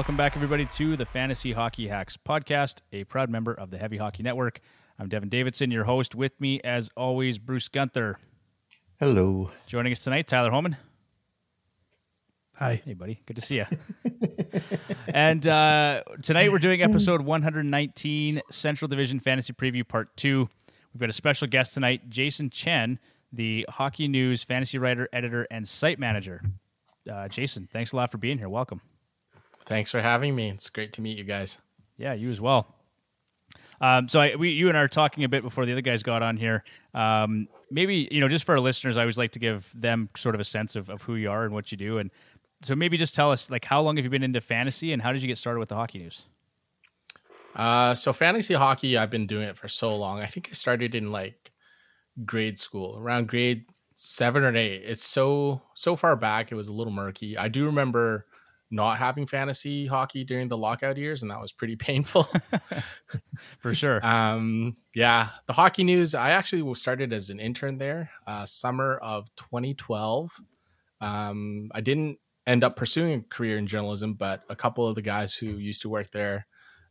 Welcome back, everybody, to the Fantasy Hockey Hacks podcast, a proud member of the Heavy Hockey Network. I'm Devin Davidson, your host. With me, as always, Bruce Gunther. Hello. Joining us tonight, Tyler Holman. Hi. Hey, buddy. Good to see you. and uh, tonight we're doing episode 119, Central Division Fantasy Preview Part 2. We've got a special guest tonight, Jason Chen, the Hockey News fantasy writer, editor, and site manager. Uh, Jason, thanks a lot for being here. Welcome. Thanks for having me. It's great to meet you guys. Yeah, you as well. Um, so I, we, you and I are talking a bit before the other guys got on here. Um, maybe you know, just for our listeners, I always like to give them sort of a sense of, of who you are and what you do. And so maybe just tell us, like, how long have you been into fantasy, and how did you get started with the hockey news? Uh, so fantasy hockey, I've been doing it for so long. I think I started in like grade school, around grade seven or eight. It's so so far back. It was a little murky. I do remember not having fantasy hockey during the lockout years, and that was pretty painful. For sure. um, yeah, the hockey news. I actually started as an intern there, uh, summer of 2012. Um, I didn't end up pursuing a career in journalism, but a couple of the guys who used to work there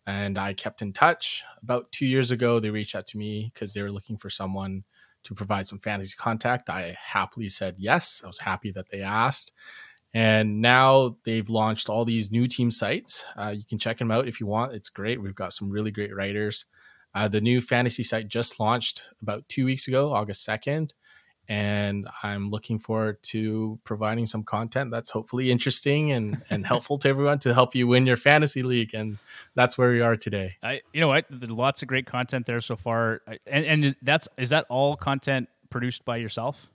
and I kept in touch. About two years ago, they reached out to me because they were looking for someone to provide some fantasy contact. I happily said yes. I was happy that they asked. And now they've launched all these new team sites. Uh, you can check them out if you want. It's great. We've got some really great writers. Uh, the new fantasy site just launched about two weeks ago, August 2nd. And I'm looking forward to providing some content that's hopefully interesting and, and helpful to everyone to help you win your fantasy league. And that's where we are today. I, you know what? Lots of great content there so far. And, and that's, is that all content produced by yourself?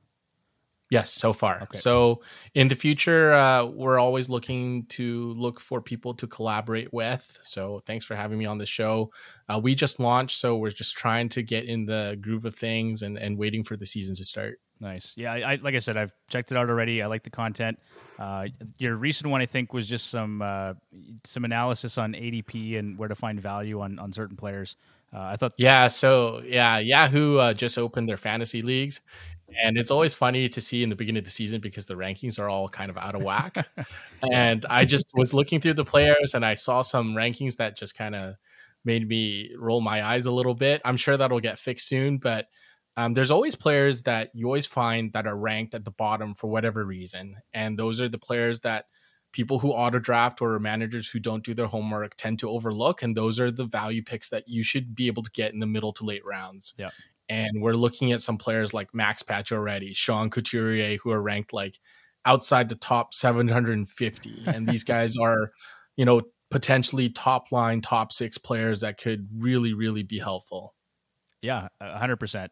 Yes, so far. Okay. So in the future, uh, we're always looking to look for people to collaborate with. So thanks for having me on the show. Uh, we just launched, so we're just trying to get in the groove of things and, and waiting for the season to start. Nice. Yeah, I, like I said, I've checked it out already. I like the content. Uh, your recent one, I think, was just some uh, some analysis on ADP and where to find value on on certain players. Uh, I thought. Yeah. So yeah, Yahoo uh, just opened their fantasy leagues, and it's always funny to see in the beginning of the season because the rankings are all kind of out of whack. and I just was looking through the players and I saw some rankings that just kind of made me roll my eyes a little bit. I'm sure that'll get fixed soon, but um, there's always players that you always find that are ranked at the bottom for whatever reason. And those are the players that people who auto draft or managers who don't do their homework tend to overlook. And those are the value picks that you should be able to get in the middle to late rounds. Yeah. And we're looking at some players like Max Pacioretty, Sean Couturier, who are ranked like outside the top 750. and these guys are, you know, potentially top line, top six players that could really, really be helpful. Yeah, 100%.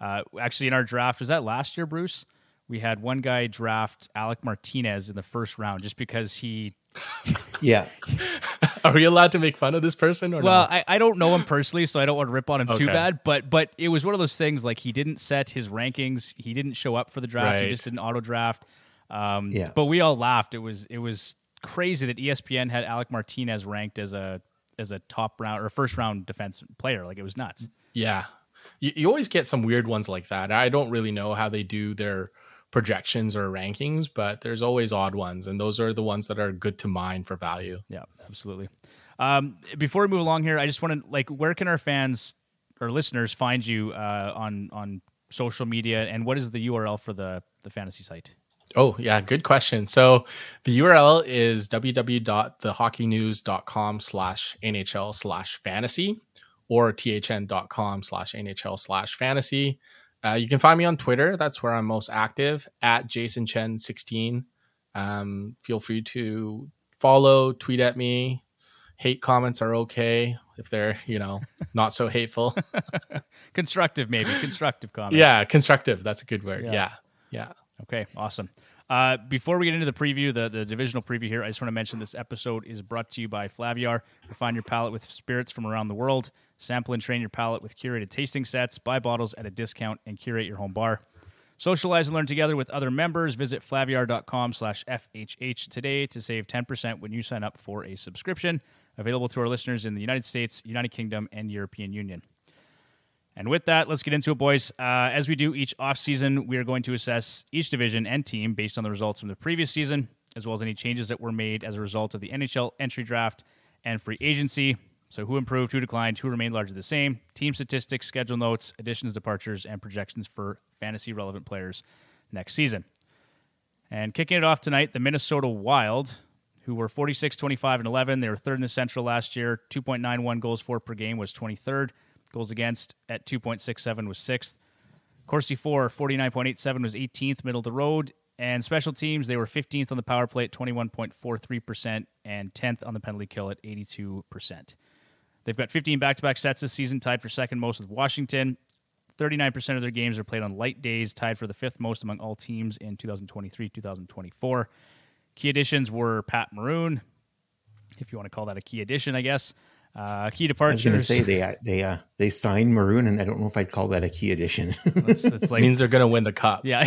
Uh, actually, in our draft, was that last year, Bruce? We had one guy draft Alec Martinez in the first round just because he. yeah. Are we allowed to make fun of this person? Or well, I, I don't know him personally, so I don't want to rip on him okay. too bad. But but it was one of those things like he didn't set his rankings. He didn't show up for the draft. Right. He just did an auto draft. Um, yeah. But we all laughed. It was it was crazy that ESPN had Alec Martinez ranked as a as a top round or first round defense player. Like it was nuts. Yeah, you, you always get some weird ones like that. I don't really know how they do their projections or rankings, but there's always odd ones, and those are the ones that are good to mine for value. Yeah, absolutely. Um, before we move along here, I just want to like, where can our fans or listeners find you uh, on on social media, and what is the URL for the the fantasy site? Oh, yeah, good question. So the URL is www.thehockeynews.com slash NHL slash fantasy or thn.com slash NHL slash fantasy. Uh, you can find me on Twitter. That's where I'm most active at Jason Chen 16. Um, feel free to follow, tweet at me. Hate comments are okay if they're, you know, not so hateful. constructive, maybe. Constructive comments. Yeah, constructive. That's a good word. Yeah. Yeah. yeah. Okay, awesome. Uh, before we get into the preview, the, the divisional preview here, I just want to mention this episode is brought to you by Flaviar. Refine your palate with spirits from around the world. Sample and train your palate with curated tasting sets. Buy bottles at a discount and curate your home bar. Socialize and learn together with other members. Visit flaviar.com slash FHH today to save 10% when you sign up for a subscription. Available to our listeners in the United States, United Kingdom, and European Union. And with that, let's get into it, boys. Uh, as we do each offseason, we are going to assess each division and team based on the results from the previous season. as well as any changes that were made as a result of the NHL entry draft and free agency. So, who improved, who declined, who remained largely the same, team statistics, schedule notes, additions, departures, and projections for fantasy relevant players next season. And kicking it off tonight, the Minnesota Wild, who were 46, 25, and 11. They were third in the Central last year. 2.91 goals for per game was 23rd. Goals against at 2.67 was sixth. Corsi 4, 49.87 was 18th, middle of the road. And special teams, they were 15th on the power play at 21.43% and 10th on the penalty kill at 82%. They've got 15 back to back sets this season, tied for second most with Washington. 39% of their games are played on light days, tied for the fifth most among all teams in 2023 2024. Key additions were Pat Maroon, if you want to call that a key addition, I guess. Uh, key I was departures. going to say they uh, they uh, they signed Maroon, and I don't know if I'd call that a key addition. it's, it's like, means they're going to win the cup. yeah,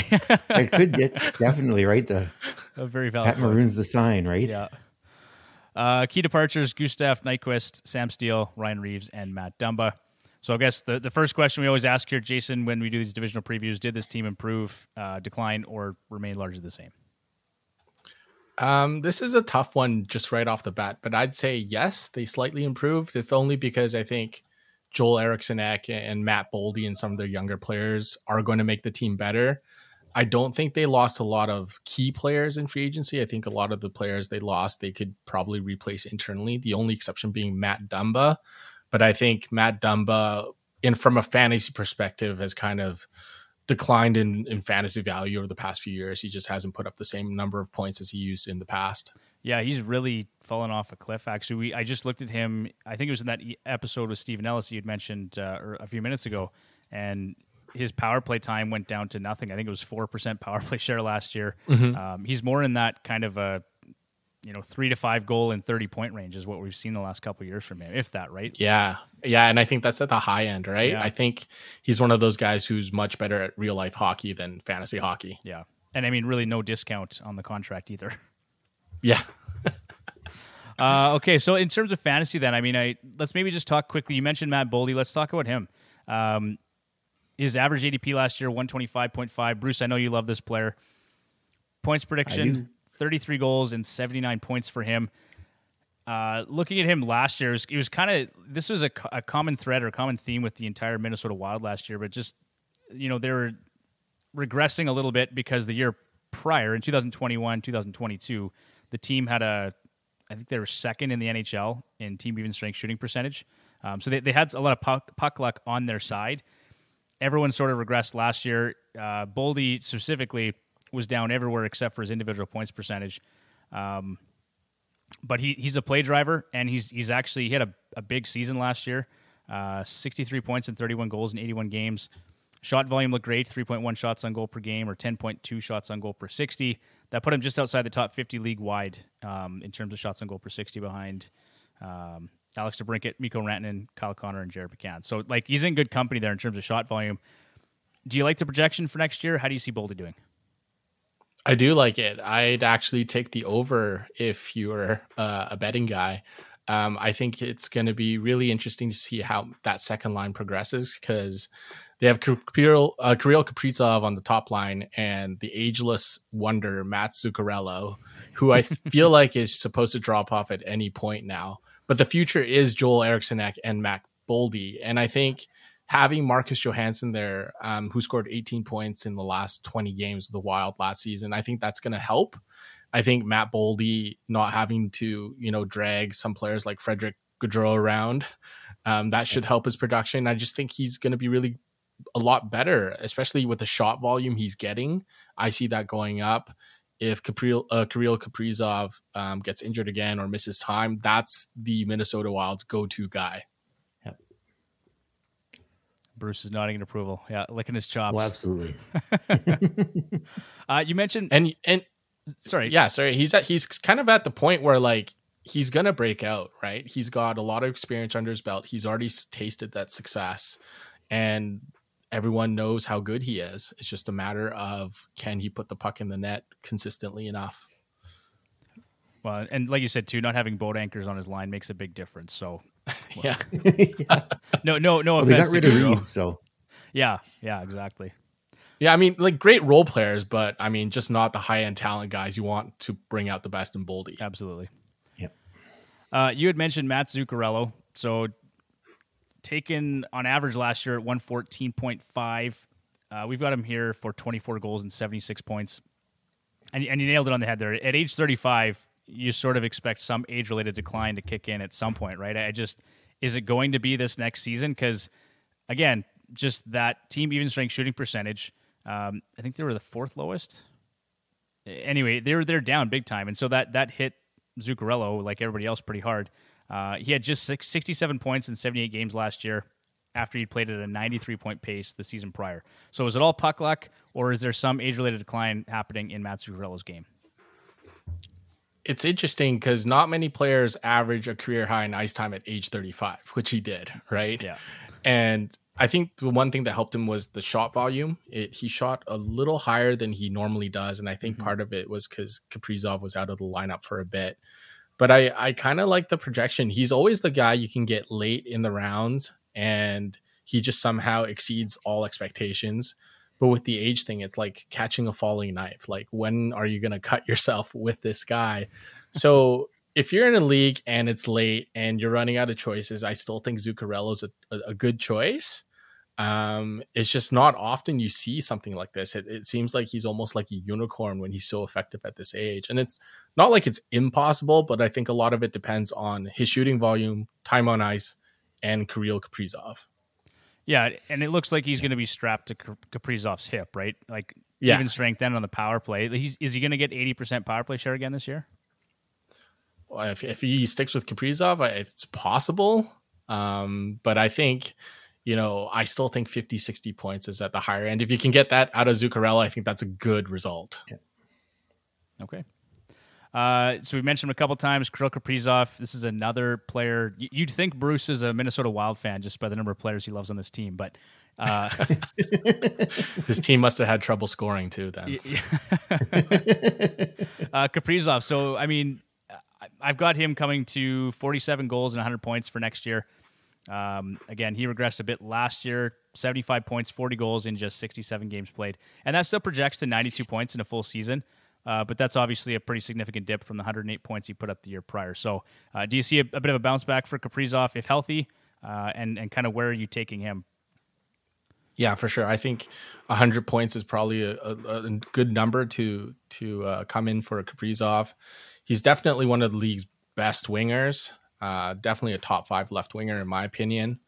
I could get definitely right. The a very valid. Pat point. Maroon's the sign, right? Yeah. Uh, key departures: Gustav Nyquist, Sam Steele, Ryan Reaves, and Matt Dumba. So I guess the, the first question we always ask here, Jason, when we do these divisional previews, did this team improve, uh, decline, or remain largely the same? Um, this is a tough one just right off the bat, but I'd say yes, they slightly improved, if only because I think Joel Eriksson Ek and Matt Boldy and some of their younger players are going to make the team better. I don't think they lost a lot of key players in free agency. I think a lot of the players they lost they could probably replace internally. The only exception being Matt Dumba, but I think Matt Dumba, in from a fantasy perspective, has kind of declined in, in fantasy value over the past few years. He just hasn't put up the same number of points as he used in the past. Yeah, he's really fallen off a cliff. Actually, we I just looked at him. I think it was in that episode with Stephen Ellis you had mentioned uh, a few minutes ago, and his power play time went down to nothing. I think it was four percent power play share last year. Um, he's more in that kind of a you know three to five goal and thirty point range is what we've seen the last couple of years from him, if that right. Yeah. Yeah. And I think that's at the high end, right? Yeah. I think he's one of those guys who's much better at real life hockey than fantasy hockey. Yeah, and I mean really no discount on the contract either. Yeah. Uh, okay, so in terms of fantasy, then I mean, I let's maybe just talk quickly. You mentioned Matt Boldy. Let's talk about him. Um, his average ADP last year one twenty five point five. Bruce, I know you love this player. Points prediction: thirty three goals and seventy nine points for him. Uh, looking at him last year, it was, was kind of this was a, a common thread or common theme with the entire Minnesota Wild last year, but just you know they were regressing a little bit because the year prior in 2021 2022 the team had a i think they were second in the nhl in team even strength shooting percentage um, so they, they had a lot of puck, puck luck on their side everyone sort of regressed last year. Uh, boldy specifically was down everywhere except for his individual points percentage. Um, but he, he's a play driver and he's he's actually he had a, a big season last year. Uh, 63 points and 31 goals in 81 games. Shot volume looked great 3.1 shots on goal per game or 10.2 shots on goal per 60. That put him just outside the top 50 league wide um, in terms of shots on goal per 60 behind um, Alex DeBrincat, Mikko Rantanen, Kyle Connor, and Jared McCann. So, like, he's in good company there in terms of shot volume. Do you like the projection for next year? How do you see Boldy doing? I do like it. I'd actually take the over if you were uh, a betting guy. Um, I think it's going to be really interesting to see how that second line progresses because they have Kirill, uh, Kirill Kaprizov on the top line and the ageless wonder Matt Zuccarello, who I feel like is supposed to drop off at any point now. But the future is Joel Eriksson Ek and Mac Boldy, and I think having Marcus Johansson there, um, who scored 18 points in the last 20 games of the Wild last season, I think that's going to help. I think Matt Boldy not having to, you know, drag some players like Frederick Gaudreau around, um, that should help his production. I just think he's going to be really a lot better, especially with the shot volume he's getting. I see that going up. If Kirill, uh, Kirill Kaprizov um, gets injured again or misses time, that's the Minnesota Wild's go-to guy. Bruce is nodding in approval. Yeah, licking his chops. Well, absolutely. Uh, you mentioned, And and sorry, yeah, sorry, he's at he's kind of at the point where like he's gonna break out, right? He's got a lot of experience under his belt. He's already tasted that success, and everyone knows how good he is. It's just a matter of can he put the puck in the net consistently enough. Well, and like you said too, not having boat anchors on his line makes a big difference. So, Yeah, no, no, no Well, they got rid of Gaudreau. Reed, so Yeah, yeah, exactly. Yeah, I mean, like great role players, but I mean, just not the high end talent guys you want to bring out the best in Boldy. Absolutely. Yep. Uh, you had mentioned Matt Zuccarello. So taken on average last year at 114.5. Uh, we've got him here for 24 goals and 76 points. And, and you nailed it on the head there. At age 35, you sort of expect some age related decline to kick in at some point, right? I just, is it going to be this next season? Because, again, just that team even strength shooting percentage, um, I think they were the fourth lowest. Anyway, they're they're down big time, and so that that hit Zuccarello like everybody else pretty hard. Uh, he had just six, 67 points in 78 games last year after he'd played at a 93 point pace the season prior. So is it all puck luck, or is there some age related decline happening in Matt Zuccarello's game? It's interesting because not many players average a career high in ice time at age 35, which he did, right? Yeah. And I think the one thing that helped him was the shot volume. It, he shot a little higher than he normally does, and I think mm-hmm. part of it was because Kaprizov was out of the lineup for a bit. But I, I kind of like the projection. He's always the guy you can get late in the rounds, and he just somehow exceeds all expectations. But with the age thing, it's like catching a falling knife. Like, when are you going to cut yourself with this guy? So if you're in a league and it's late and you're running out of choices, I still think Zuccarello's a, a, a good choice. Um, it's just not often you see something like this. It, it, seems like he's almost like a unicorn when he's so effective at this age. And it's not like it's impossible, but I think a lot of it depends on his shooting volume, time on ice, and Kirill Kaprizov. Yeah, and it looks like he's going to be strapped to Kaprizov's hip, right? Like yeah. even strength then on the power play. He's, is he going to get eighty percent power play share again this year? Well, if if he sticks with Kaprizov, it's possible. Um, but I think you know, I still think 50, 60 points is at the higher end. If you can get that out of Zuccarello, I think that's a good result. Yeah. Okay. Uh, so we mentioned him a couple times, Kirill Kaprizov. This is another player. You'd think Bruce is a Minnesota Wild fan just by the number of players he loves on this team, but uh, his team must have had trouble scoring too. Then uh, Kaprizov. So I mean, I've got him coming to 47 goals and 100 points for next year. Um, again, he regressed a bit last year 75 points, 40 goals in just 67 games played. And that still projects to 92 points in a full season. Uh, but that's obviously a pretty significant dip from the 108 points he put up the year prior. So, uh, do you see a, a, bit of a bounce back for Kaprizov if healthy? Uh, and and kind of where are you taking him? Yeah, for sure. I think 100 points is probably a, a, a good number to to uh, come in for a Kaprizov. He's definitely one of the league's best wingers. Uh, definitely a top five left winger in my opinion.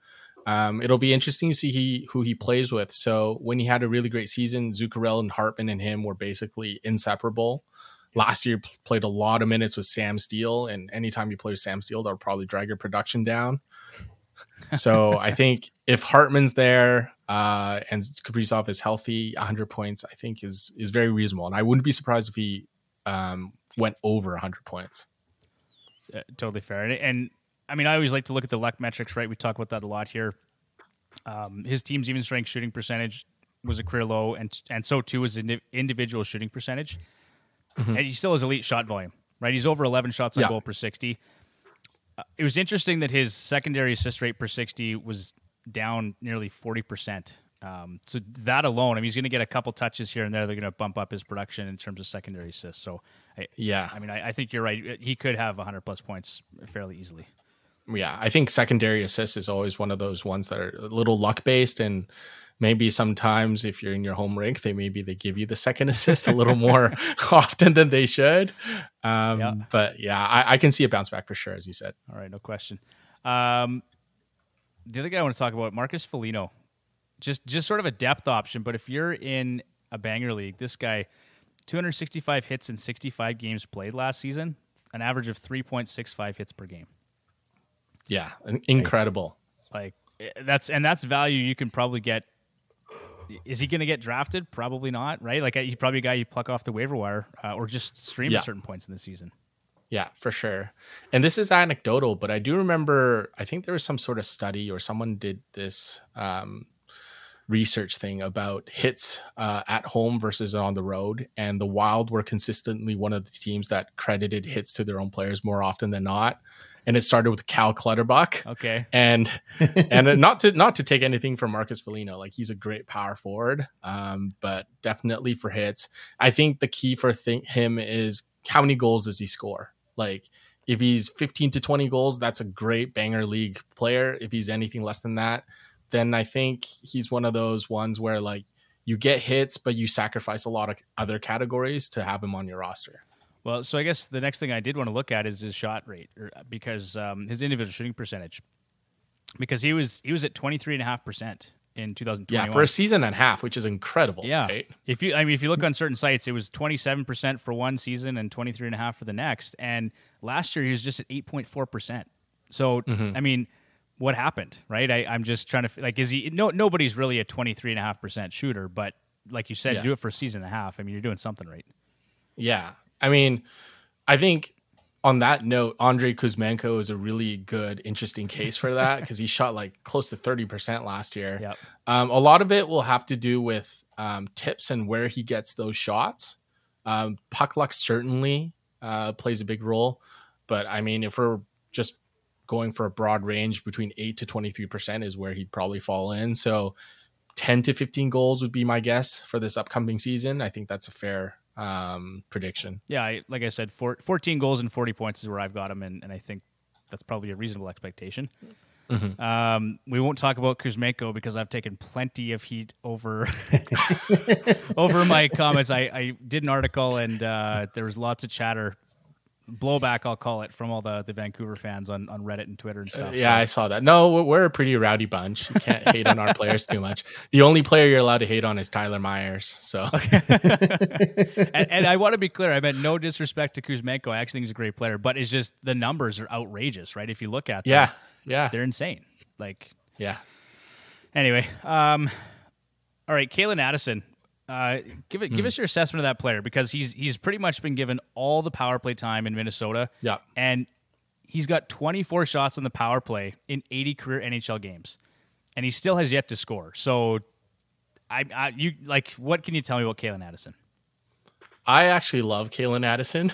Um, it'll be interesting to see he, who he plays with. So when he had a really great season, Zuccarello and Hartman and him were basically inseparable. Last year played a lot of minutes with Sam Steele, and anytime you play with Sam Steele, that'll probably drag your production down. So I think if Hartman's there uh, and Kaprizov is healthy, 100 points I think is is very reasonable, and I wouldn't be surprised if he um, went over 100 points. Uh, totally fair. And, and, I mean, I always like to look at the luck metrics, right? We talk about that a lot here. Um, his team's even strength shooting percentage was a career low, and and so too was the individual shooting percentage. Mm-hmm. And he still has elite shot volume, right? He's over 11 shots on yeah. goal per 60. Uh, it was interesting that his secondary assist rate per 60 was down nearly 40%. Um, so that alone, I mean, he's going to get a couple touches here and there. They're going to bump up his production in terms of secondary assists. So, I, yeah, I mean, I, I, think you're right. He could have 100 plus points fairly easily. Yeah, I think secondary assists is always one of those ones that are a little luck based, and maybe sometimes if you're in your home rink, they maybe they give you the second assist a little more often than they should. Um, yeah. But yeah, I, I, can see a bounce back for sure, as you said. All right, no question. Um, the other guy I want to talk about, Marcus Foligno just just sort of a depth option. But if you're in a banger league, this guy, 265 hits in 65 games played last season, an average of 3.65 hits per game. Yeah, incredible. Like eh, that's and that's value you can probably get. Is he going to get drafted? Probably not, right? Like he's probably a guy you pluck off the waiver wire uh, or just stream yeah. at certain points in the season. Yeah, for sure. And this is anecdotal, but I do remember. I think there was some sort of study or someone did this um, research thing about hits uh, at home versus on the road. And the Wild were consistently one of the teams that credited hits to their own players more often than not. and it started with Cal Clutterbuck. Okay. And and not to not to take anything from Marcus Foligno, like he's a great power forward, um, but definitely for hits. I think the key for th- him is how many goals does he score? Like if he's 15 to 20 goals, that's a great banger league player. If he's anything less than that, then I think he's one of those ones where like you get hits, but you sacrifice a lot of other categories to have him on your roster. Well, so I guess the next thing I did want to look at is his shot rate, or, because um, his individual shooting percentage, because he was he was at twenty three and a half percent in 2021. Yeah, for a season and a half, which is incredible. Yeah. right? If you, I mean, if you look on certain sites, it was 27% for one season and 23 and a half for the next. And last year he was just at 8.4%. So, Mm-hmm. I mean, what happened, right? I, I'm just trying to, like, is he, no, nobody's really a 23 and a half percent shooter, but like you said, Yeah. do it for a season and a half. I mean, you're doing something right. Yeah. I mean, I think on that note, Andrei Kuzmenko is a really good, interesting case for that because he shot like close to 30% last year. Yep. Um, a lot of it will have to do with um, tips and where he gets those shots. Um, puck luck certainly uh, plays a big role. But I mean, if we're just going for a broad range between 8 to 23% is where he'd probably fall in. So 10 to 15 goals would be my guess for this upcoming season. I think that's a fair um, prediction. Yeah. I, like I said, four, 14 goals and 40 points is where I've got him. And, and I think that's probably a reasonable expectation. Um, we won't talk about Kuzmenko because I've taken plenty of heat over over my comments. I, I did an article and uh, there was lots of chatter, blowback, I'll call it, from all the, the Vancouver fans on, on Reddit and Twitter and stuff. Yeah, I saw that. No, we're- a pretty rowdy bunch. You can't hate on our players too much. The only player you're allowed to hate on is Tyler Myers. So and, and I want to be clear. I meant no disrespect to Kuzmenko. I actually think he's a great player, but it's just the numbers are outrageous, right? If you look at them, yeah, yeah, they're insane. Like yeah. Anyway, um, all right, Calen Addison. Uh, give it, give us your assessment of that player because he's he's pretty much been given all the power play time in Minnesota. Yeah. and he's got 24 shots on the power play in 80 career NHL games, and he still has yet to score. So, I, I you like what can you tell me about Calen Addison? I actually love Calen Addison.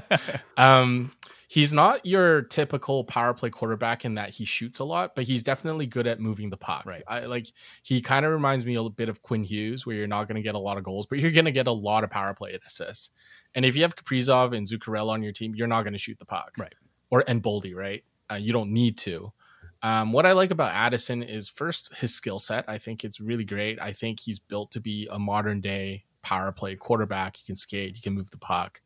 um, he's not your typical power play quarterback in that he shoots a lot, but he's definitely good at moving the puck. Right. I like he kind of reminds me a little bit of Quinn Hughes, where you're not going to get a lot of goals, but you're going to get a lot of power play assists. And if you have Kaprizov and Zuccarello on your team, you're not going to shoot the puck. Right. Or and Boldy, right? Uh, you don't need to. Um, what I like about Addison is first his skill set. I think it's really great. I think he's built to be a modern day power play quarterback. He can skate, he can move the puck.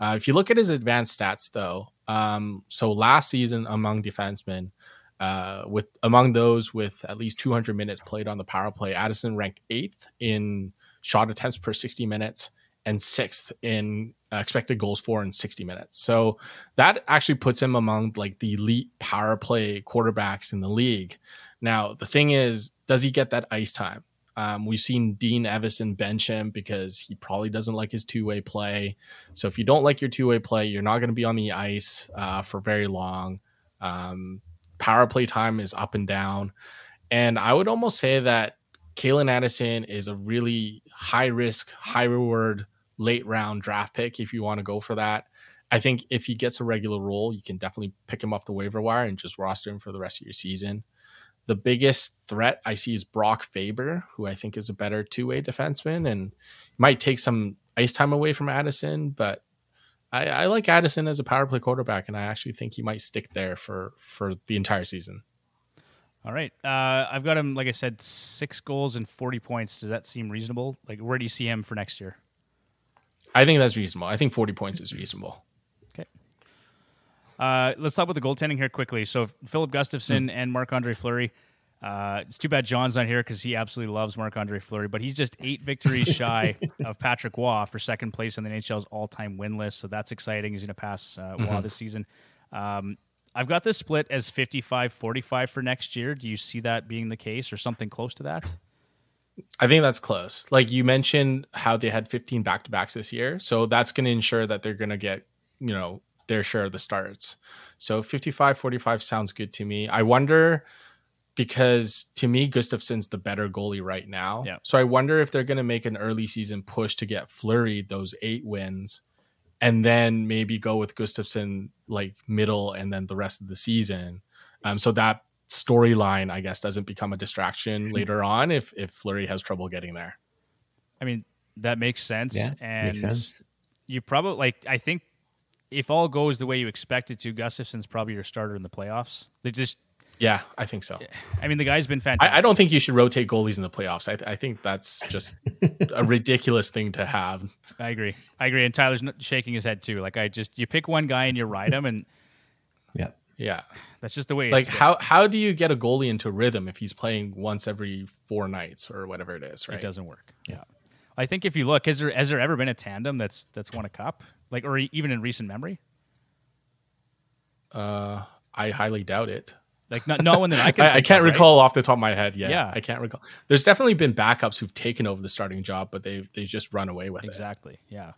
Uh, if you look at his advanced stats, though, um, so last season among defensemen, uh, with among those with at least 200 minutes played on the power play, Addison ranked eighth in shot attempts per 60 minutes and sixth in uh, expected goals for in 60 minutes. So that actually puts him among like the elite power play quarterbacks in the league. Now, the thing is, does he get that ice time? Um, we've seen Dean Evason bench him because he probably doesn't like his two way play. So if you don't like your two way play, you're not going to be on the ice uh, for very long. Um, power play time is up and down. And I would almost say that Calen Addison is a really high risk, high reward late round draft pick if you want to go for that. I think if he gets a regular role, you can definitely pick him off the waiver wire and just roster him for the rest of your season. The biggest threat I see is Brock Faber, who I think is a better two way defenseman and might take some ice time away from Addison, but I, I like Addison as a power play quarterback, and I actually think he might stick there for for the entire season. All right, uh, I've got him. Like I said, six goals and 40 points. Does that seem reasonable? Like, where do you see him for next year? I think that's reasonable. I think 40 points is reasonable. Uh, let's talk about the goaltending here quickly. So Filip Gustavsson and Marc Andre Fleury. Uh, it's too bad John's not here because he absolutely loves Marc Andre Fleury, but he's just eight victories shy of Patrick Roy for second place on the NHL's all-time win list. So that's exciting. He's going to pass uh, Roy this season. Um, I've got this split as 55-45 for next year. Do you see that being the case or something close to that? I think that's close. Like you mentioned how they had 15 back to backs this year. So that's going to ensure that they're going to get, you know, their share of the starts. So 55 45 sounds good to me. I wonder because to me, Gustavsson's the better goalie right now. Yeah. So I wonder if they're going to make an early season push to get Fleury those eight wins and then maybe go with Gustavsson like middle and then the rest of the season. Um, so that storyline, I guess, doesn't become a distraction later on if if Fleury has trouble getting there. I mean, that makes sense. Yeah, and makes sense. you probably like. I think if all goes the way you expect it to, Gustavsson's probably your starter in the playoffs. They just. Yeah, I think so. I mean, the guy's been fantastic. I, I don't think you should rotate goalies in the playoffs. I, I think that's just a ridiculous thing to have. I agree. I agree. And Tyler's shaking his head too. Like I just you pick one guy and you ride him, and Yeah. Yeah, that's just the way. like it's been. how how do you get a goalie into rhythm if he's playing once every four nights or whatever it is? Right. it doesn't work. Yeah. I think if you look, has there has there ever been a tandem that's that's won a cup, like or even in recent memory? Uh, I highly doubt it. Like not no one that I can. I, I, can't of, right? recall off the top of my head. Yeah, Yeah. I can't recall. There's definitely been backups who've taken over the starting job, but they've they just run away with it. Exactly. Yeah.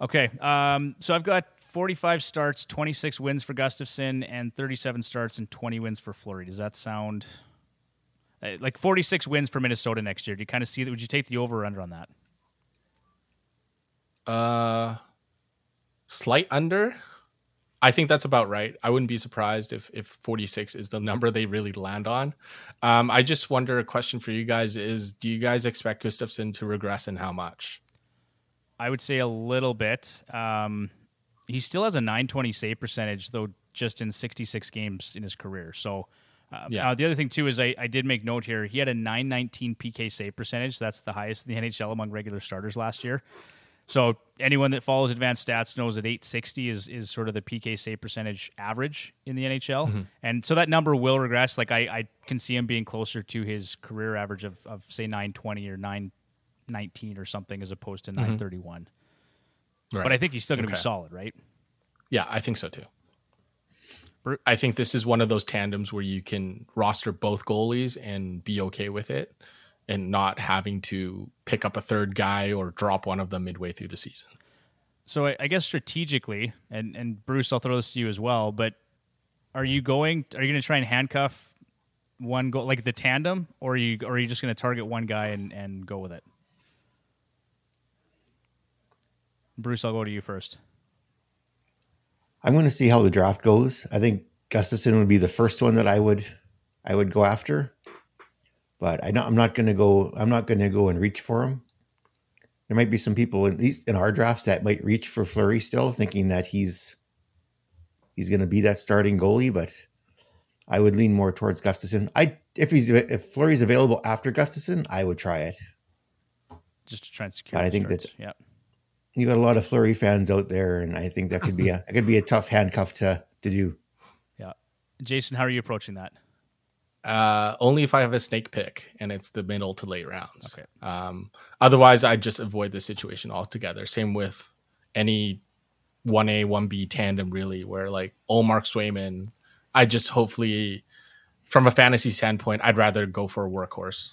Okay. Um, so I've got 45 starts, 26 wins for Gustavsson, and 37 starts and 20 wins for Fleury. Does that sound like 46 wins for Minnesota next year? Do you kind of see that? Would you take the over or under on that? Uh, slight under. I think that's about right. I wouldn't be surprised if if 46 is the number they really land on. Um, I just wonder. A question for you guys is: Do you guys expect Gustavsson to regress, and how much? I would say a little bit. Um, he still has a 920 save percentage, though, just in 66 games in his career. So, uh, Yeah. uh, the other thing too is I, I did make note here. He had a 919 PK save percentage. That's the highest in the NHL among regular starters last year. So anyone that follows advanced stats knows that 860 is is sort of the PK save percentage average in the NHL, and so that number will regress. Like I, I can see him being closer to his career average of, of say 920 or 919 or something, as opposed to 931. Right. But I think he's still going to Okay. be solid, right? Yeah, I think so too. I think this is one of those tandems where you can roster both goalies and be okay with it and not having to pick up a third guy or drop one of them midway through the season. So I, I guess strategically, and and Bruce, I'll throw this to you as well. But are you going? Are you going to try and handcuff one goal, like the tandem, or are you or are you just going to target one guy and and go with it? Bruce, I'll go to you first. I'm going to see how the draft goes. I think Gustavsson would be the first one that I would I would go after, but I know I'm not going to go. I'm not going to go and reach for him. There might be some people at least in our drafts that might reach for Fleury still, thinking that he's he's going to be that starting goalie. But I would lean more towards Gustavsson. I if he's if Fleury's available after Gustavsson, I would try it. Just to try and secure. But I think starts. that- yeah. You got a lot of Fleury fans out there, and I think that could be a that could be a tough handcuff to to do. Yeah. Jason, how are you approaching that? Uh, only if I have a snake pick and it's the middle to late rounds. Okay. Um, otherwise, I'd just avoid the situation altogether. Same with any 1A, 1B tandem, really, where like Ullmark Swayman, I just hopefully, from a fantasy standpoint, I'd rather go for a workhorse.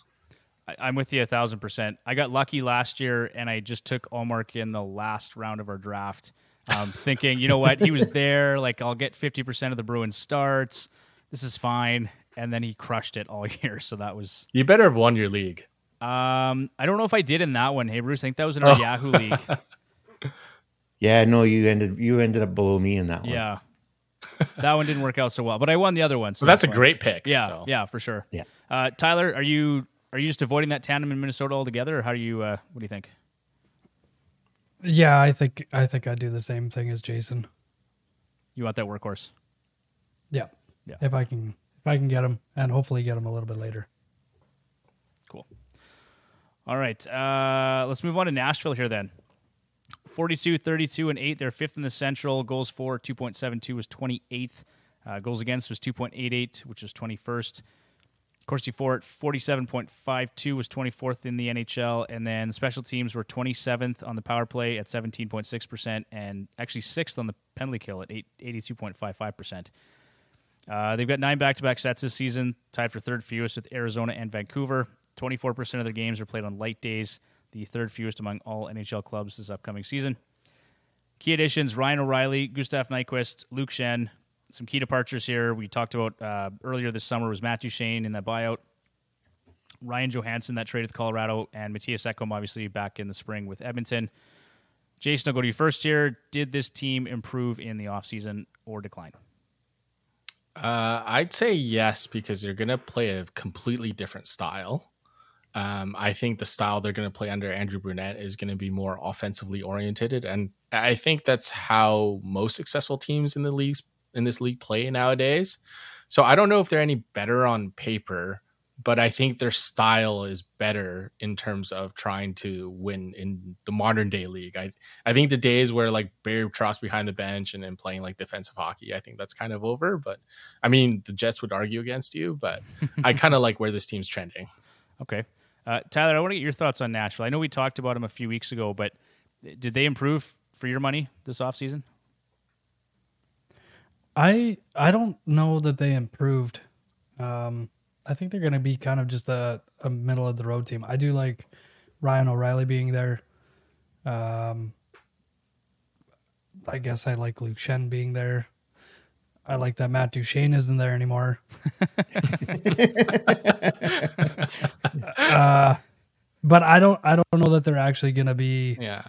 I, I'm with you a thousand percent. I got lucky last year, and I just took Ullmark in the last round of our draft, um, thinking, you know what, he was there. Like I'll get fifty percent of the Bruins starts. This is fine. And then he crushed it all year. So that was. You better have won your league. Um, I don't know if I did in that one. Hey Bruce, I think that was in our Oh. Yahoo league. Yeah, no, you ended you ended up below me in that one. Yeah, that one didn't work out so well, but I won the other one. So that's a great pick. Yeah, so. yeah, for sure. Yeah. Uh, Tyler, are you are you just avoiding that tandem in Minnesota altogether, or how do you? Uh, what do you think? Yeah, I think I think I'd do the same thing as Jason. You want that workhorse? Yeah. Yeah. If I can if I can get him and hopefully get him a little bit later. Cool. All right. Uh, let's move on to Nashville here then. 42, 32, and 8. They're fifth in the Central. Goals for 2.72 was 28th. Uh, goals against was 2.88, which was 21st. Corsi For, 47.52 was 24th in the NHL. And then special teams were 27th on the power play at 17.6%, and actually sixth on the penalty kill at 8, 82.55%. Uh, they've got nine back-to-back sets this season, tied for third fewest with Arizona and Vancouver. Twenty-four percent of their games are played on light days, the third fewest among all NHL clubs this upcoming season. Key additions: Ryan O'Reilly, Gustav Nyquist, Luke Schenn. Some key departures here. We talked about uh, earlier this summer was Matt Duchene in that buyout. Ryan Johansen that traded to Colorado, and Mattias Ekholm obviously back in the spring with Edmonton. Jason, I'll go to you first here. Did this team improve in the offseason or decline? Uh, I'd say yes because they're going to play a completely different style. Um, I think the style they're going to play under Andrew Brunette is going to be more offensively oriented, and I think that's how most successful teams in the leagues in this league play nowadays. So I don't know if they're any better on paper, but I think their style is better in terms of trying to win in the modern day league. I I think the days where like Barry Trotz behind the bench and then playing like defensive hockey, I think that's kind of over. But I mean, the Jets would argue against you, but I kind of like where this team's trending. Okay. Uh, Tyler, I want to get your thoughts on Nashville. I know we talked about them a few weeks ago, but did they improve for your money this offseason? I I don't know that they improved. Um, I think they're going to be kind of just a, a middle of the road team. I do like Ryan O'Reilly being there. Um, I guess I like Luke Schenn being there. I like that Matt Duchene isn't there anymore. uh, but I don't I don't know that they're actually going to be Yeah,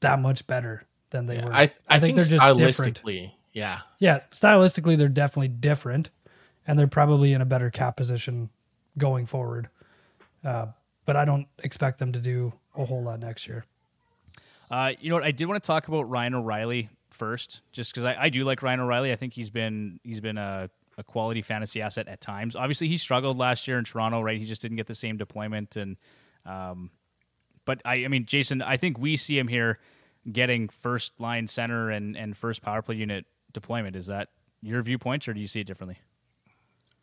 that much better than they yeah. were. I I, think, they're just different. Yeah, Yeah, stylistically they're definitely different, and they're probably in a better cap position going forward. Uh, but I don't expect them to do a whole lot next year. Uh, you know what? I did want to talk about Ryan O'Reilly first, just because I, I do like Ryan O'Reilly. I think he's been he's been a, a quality fantasy asset at times. Obviously, he struggled last year in Toronto, right? He just didn't get the same deployment, and um, but I, I mean, Jason, I think we see him here getting first line center and and first power play unit deployment. Is that your viewpoint, or do you see it differently?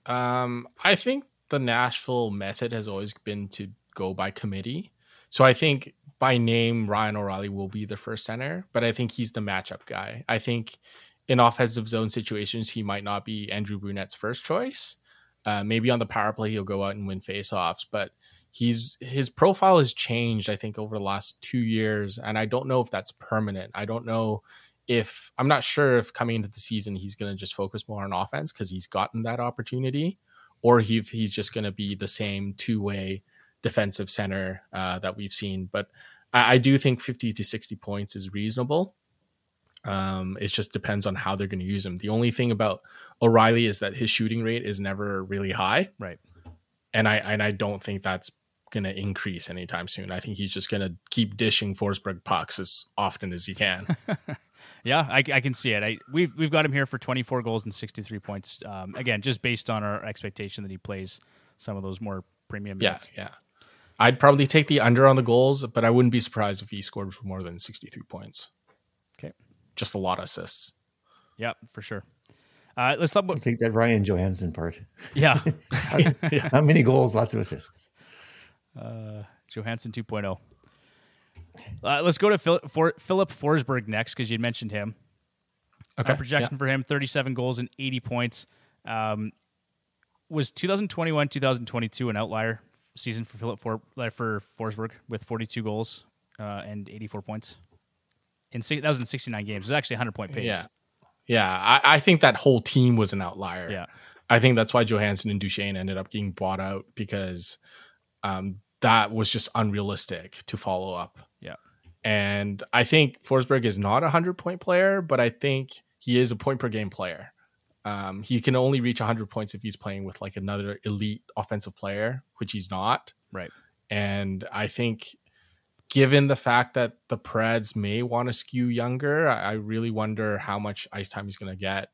Um, I think the Nashville method has always been to go by committee. So I think by name, Ryan O'Reilly will be the first center, but I think he's the matchup guy. I think in offensive zone situations, he might not be Andrew Brunette's first choice. Uh, maybe on the power play, he'll go out and win faceoffs, but he's his profile has changed. I think over the last two years, and I don't know if that's permanent. I don't know if I'm not sure if coming into the season he's going to just focus more on offense because he's gotten that opportunity, or he, he's just going to be the same two way defensive center uh, that we've seen. But I, I, do think 50 to 60 points is reasonable. Um, it just depends on how they're going to use him. The only thing about O'Reilly is that his shooting rate is never really high, right? And I and I don't think that's going to increase anytime soon. I think he's just going to keep dishing Forsberg pucks as often as he can. yeah, I, I, can see it. I, we've we've got him here for 24 goals and 63 points. Um, again, just based on our expectation that he plays some of those more premium. Minutes. Yeah, yeah. I'd probably take the under on the goals, but I wouldn't be surprised if he scored for more than 63 points. Okay, just a lot of assists. Yeah, for sure. Uh, let's talk about take that Ryan Johansen part. Yeah, yeah. not many goals, lots of assists. Uh, Johansen 2.0. Uh, let's go to Phil, for, Filip Forsberg next because you mentioned him. Okay. Our projection yeah. for him: 37 goals and 80 points. Um, was 2021 2022 an outlier season for Philip for, uh, for Forsberg with 42 goals uh, and 84 points? In that was in 69 games. It was actually 100 point pace. Yeah, yeah. I, I think that whole team was an outlier. Yeah, I think that's why Johansen and Duchene ended up getting bought out because um, that was just unrealistic to follow up. Yeah. And I think Forsberg is not a 100 point player, but I think he is a point per game player. Um, he can only reach 100 points if he's playing with like another elite offensive player, which he's not. Right. And I think, given the fact that the Preds may want to skew younger, I, I really wonder how much ice time he's going to get,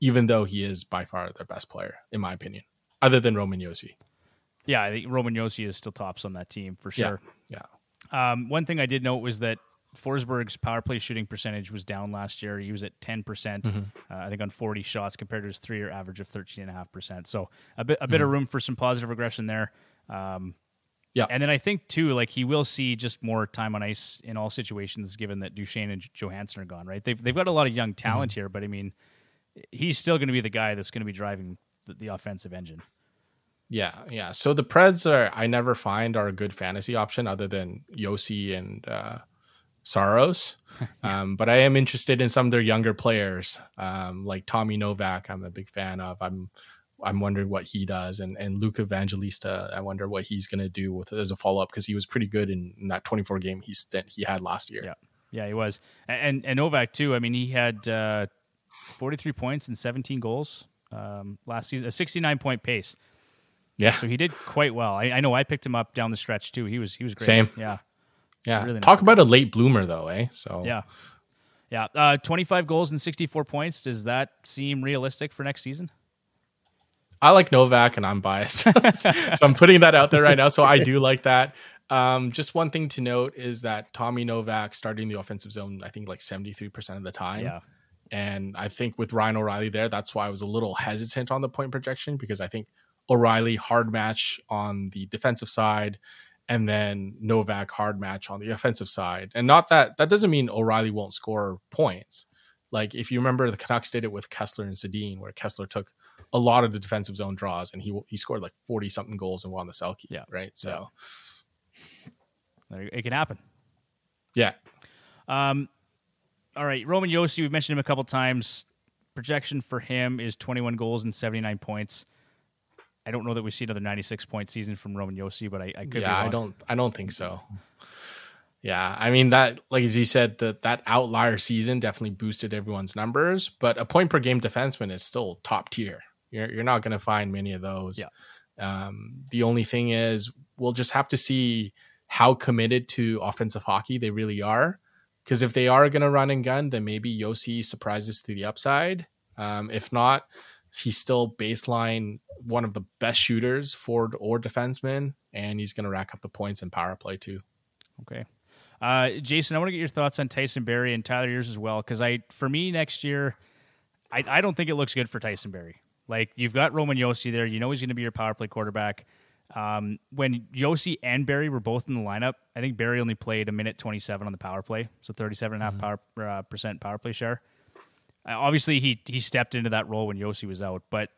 even though he is by far their best player, in my opinion, other than Roman Josi. Yeah, I think Roman Josi is still tops on that team for sure. Yeah. yeah. Um, one thing I did note was that Forsberg's power play shooting percentage was down last year. He was at 10%, percent mm-hmm. uh, I think, on 40 shots compared to his three year average of 13.5%. So a bit, a bit mm-hmm. of room for some positive regression there. Um, yeah. And then I think, too, like he will see just more time on ice in all situations given that Duchene and Johansen are gone, right? They've, they've got a lot of young talent mm-hmm. here, but I mean, he's still going to be the guy that's going to be driving the, the offensive engine. Yeah, yeah. So the Preds are I never find are a good fantasy option other than Josi and uh, Saros. um, but I am interested in some of their younger players, um, like Tommy Novak. I'm a big fan of. I'm I'm wondering what he does, and and Luke Evangelista. I wonder what he's going to do with as a follow up because he was pretty good in, in, that 24 game he stint he had last year. Yeah. Yeah, he was, and and Novak too. I mean, he had uh, 43 points and 17 goals um, last season, a 69 point pace. Yeah. So he did quite well. I, I know I picked him up down the stretch too. He was he was great. Same. Yeah. Yeah. Really Talk about a late bloomer though, eh? So Yeah. Yeah. Uh, 25 goals and 64 points. Does that seem realistic for next season? I like Novak and I'm biased. so I'm putting that out there right now. So I do like that. Um, just one thing to note is that Tommy Novak starting the offensive zone, I think like 73% of the time. Yeah. And I think with Ryan O'Reilly there, that's why I was a little hesitant on the point projection because I think O'Reilly hard match on the defensive side and then Novak hard match on the offensive side. And not that that doesn't mean O'Reilly won't score points. Like if you remember the Canucks did it with Kesler and Sedin, where Kesler took a lot of the defensive zone draws and he he scored like 40 something goals and won the Selke. Yeah. Right. So It can happen. yeah. Um, all right, Roman Josi, we've mentioned him a couple times. Projection for him is 21 goals and 79 points. I don't know that we see another 96 point season from Roman Josi, but I, I could. yeah, I don't I don't think so. Yeah, I mean that like as you said that that outlier season definitely boosted everyone's numbers, but a point per game defenseman is still top tier. You're you're not going to find many of those. Yeah. Um, the only thing is we'll just have to see how committed to offensive hockey they really are. Because if they are going to run and gun, then maybe Josi surprises to the upside. Um, if not, he's still baseline one of the best shooters, forward or defenseman, and he's going to rack up the points in power play too. Okay. Uh, Jason, I want to get your thoughts on Tyson Barrie and Tyler yours as well, because I, for me next year, I, I don't think it looks good for Tyson Barrie. Like you've got Roman Josi there, you know he's going to be your power play quarterback. Um, when Josi and Barrie were both in the lineup, I think Barrie only played a minute 27 on the power play, so 37 and a half power uh, percent power play share. Uh, obviously, he he stepped into that role when Josi was out, but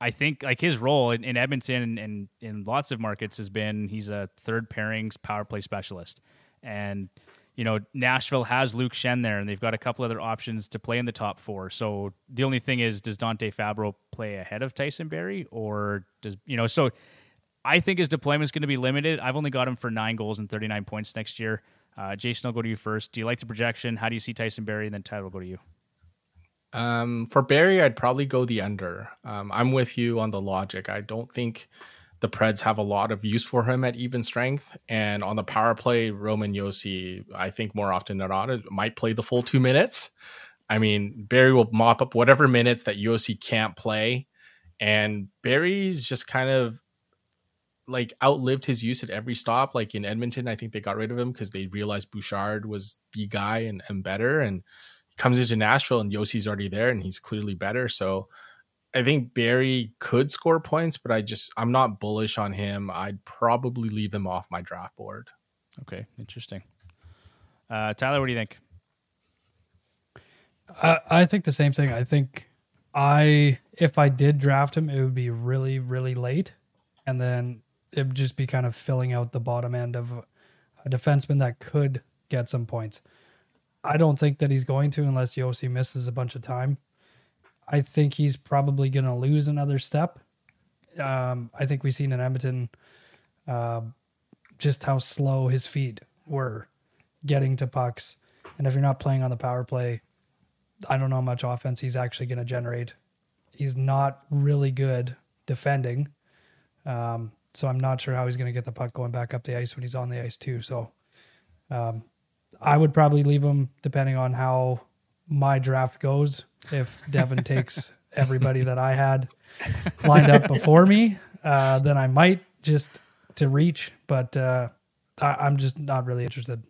I think like his role in, in Edmonton and, and in lots of markets has been he's a third pairings power play specialist, and you know Nashville has Luke Schenn there, and they've got a couple other options to play in the top four. So the only thing is, does Dante Fabbro play ahead of Tyson Barrie, or does you know so? I think his deployment is going to be limited. I've only got him for nine goals and 39 points next year. Uh, Jason, I'll go to you first. Do you like the projection? How do you see Tyson Barrie? And then Tyler will go to you. Um, for Barrie, I'd probably go the under. Um, I'm with you on the logic. I don't think the Preds have a lot of use for him at even strength. And on the power play, Roman Josi, I think more often than not, might play the full two minutes. I mean, Barrie will mop up whatever minutes that Josi can't play. And Barrie's just kind of like outlived his use at every stop. Like in Edmonton, I think they got rid of him because they realized Bouchard was the guy and, and better. And comes into Nashville and Josi's already there and he's clearly better. So I think Barrie could score points, but I just I'm not bullish on him. I'd probably leave him off my draft board. Okay, interesting. Uh, Tyler, what do you think? I, I think the same thing. I think I if I did draft him, it would be really really late, and then it would just be kind of filling out the bottom end of a, a defenseman that could get some points. I don't think that he's going to unless Josi misses a bunch of time. I think he's probably going to lose another step. Um, I think we've seen in Edmonton uh, just how slow his feet were getting to pucks. And if you're not playing on the power play, I don't know how much offense he's actually going to generate. He's not really good defending. Um, so I'm not sure how he's going to get the puck going back up the ice when he's on the ice, too. So um, I would probably leave him depending on how my draft goes. If Devin takes everybody that I had lined up before me, uh, then I might just to reach, but uh, I, I'm just not really interested.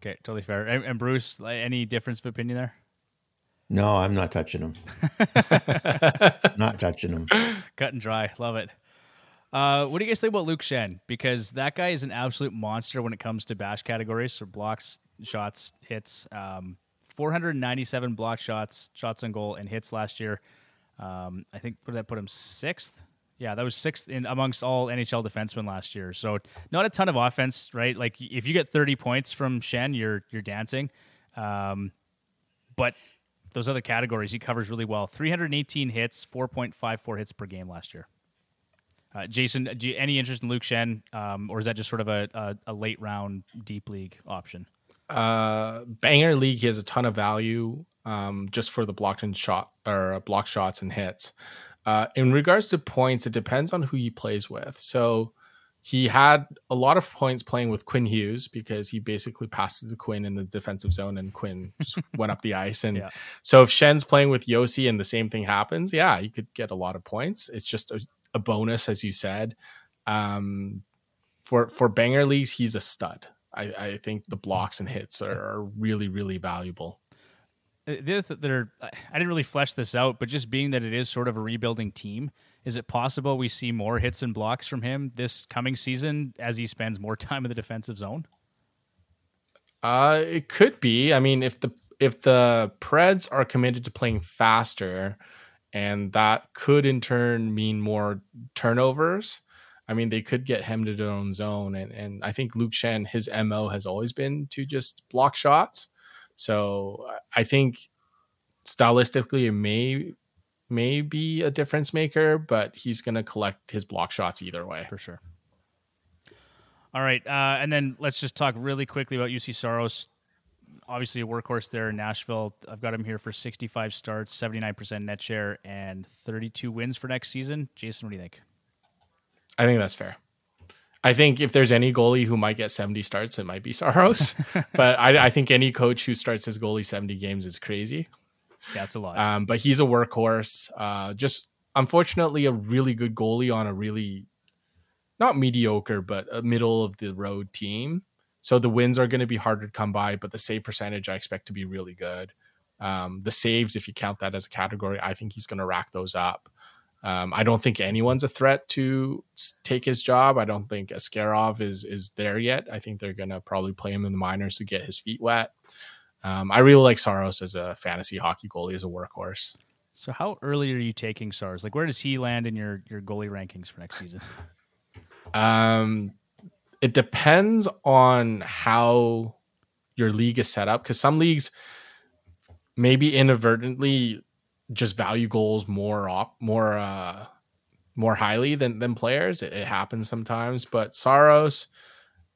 Okay, totally fair. And, and Bruce, any difference of opinion there? No, I'm not touching him. not touching him. Cut and dry. Love it. Uh, what do you guys think about Luke Schenn? Because that guy is an absolute monster when it comes to bash categories, so blocks, shots, hits. Um, 497 block shots, shots on goal, and hits last year. Um, I think what did that put him sixth? Yeah, that was sixth in amongst all NHL defensemen last year. So not a ton of offense, right? Like if you get 30 points from Schenn, you're you're dancing. Um, but those other categories he covers really well. 318 hits, 4.54 hits per game last year. Uh, Jason, do you, any interest in Luke Schenn, um, or is that just sort of a, a, a late round deep league option? Uh, Banger League, he has a ton of value um, just for the blocked and shot or block shots and hits. Uh, in regards to points, it depends on who he plays with. So he had a lot of points playing with Quinn Hughes because he basically passed it to Quinn in the defensive zone and Quinn just went up the ice. And Yeah. so if Schenn's playing with Josi and the same thing happens, yeah, you could get a lot of points. It's just a, a bonus, as you said. Um, for for banger leagues, he's a stud. I, I think the blocks and hits are, are really, really valuable. Uh, the other th- that are, I didn't really flesh this out, but just being that it is sort of a rebuilding team, is it possible we see more hits and blocks from him this coming season as he spends more time in the defensive zone? Uh, it could be. I mean, if the if the Preds are committed to playing faster, and that could in turn mean more turnovers. I mean, they could get hemmed to their own zone, and and I think Luke Schenn, his mo has always been to just block shots. So I think stylistically, it may may be a difference maker, but he's going to collect his block shots either way. for sure. All right, uh, and then let's just talk really quickly about Juuse Saros. Obviously, a workhorse there in Nashville. I've got him here for 65 starts, 79% net share, and 32 wins for next season. Jason, what do you think? I think that's fair. I think if there's any goalie who might get 70 starts, it might be Saros. but I, I think any coach who starts his goalie 70 games is crazy. Yeah, it's a lot. Um, but he's a workhorse. Uh, just unfortunately, a really good goalie on a really not mediocre, but a middle of the road team. So the wins are going to be harder to come by, but the save percentage I expect to be really good. Um, the saves, if you count that as a category, I think he's going to rack those up. Um, I don't think anyone's a threat to take his job. I don't think Askarov is is there yet. I think they're going to probably play him in the minors to get his feet wet. Um, I really like Saros as a fantasy hockey goalie, as a workhorse. so, how early are you taking Saros? Like, where does he land in your, your goalie rankings for next season? Um, it depends on how your league is set up because some leagues maybe inadvertently just value goals more op- more uh more highly than than players. It, it happens sometimes, but Saros,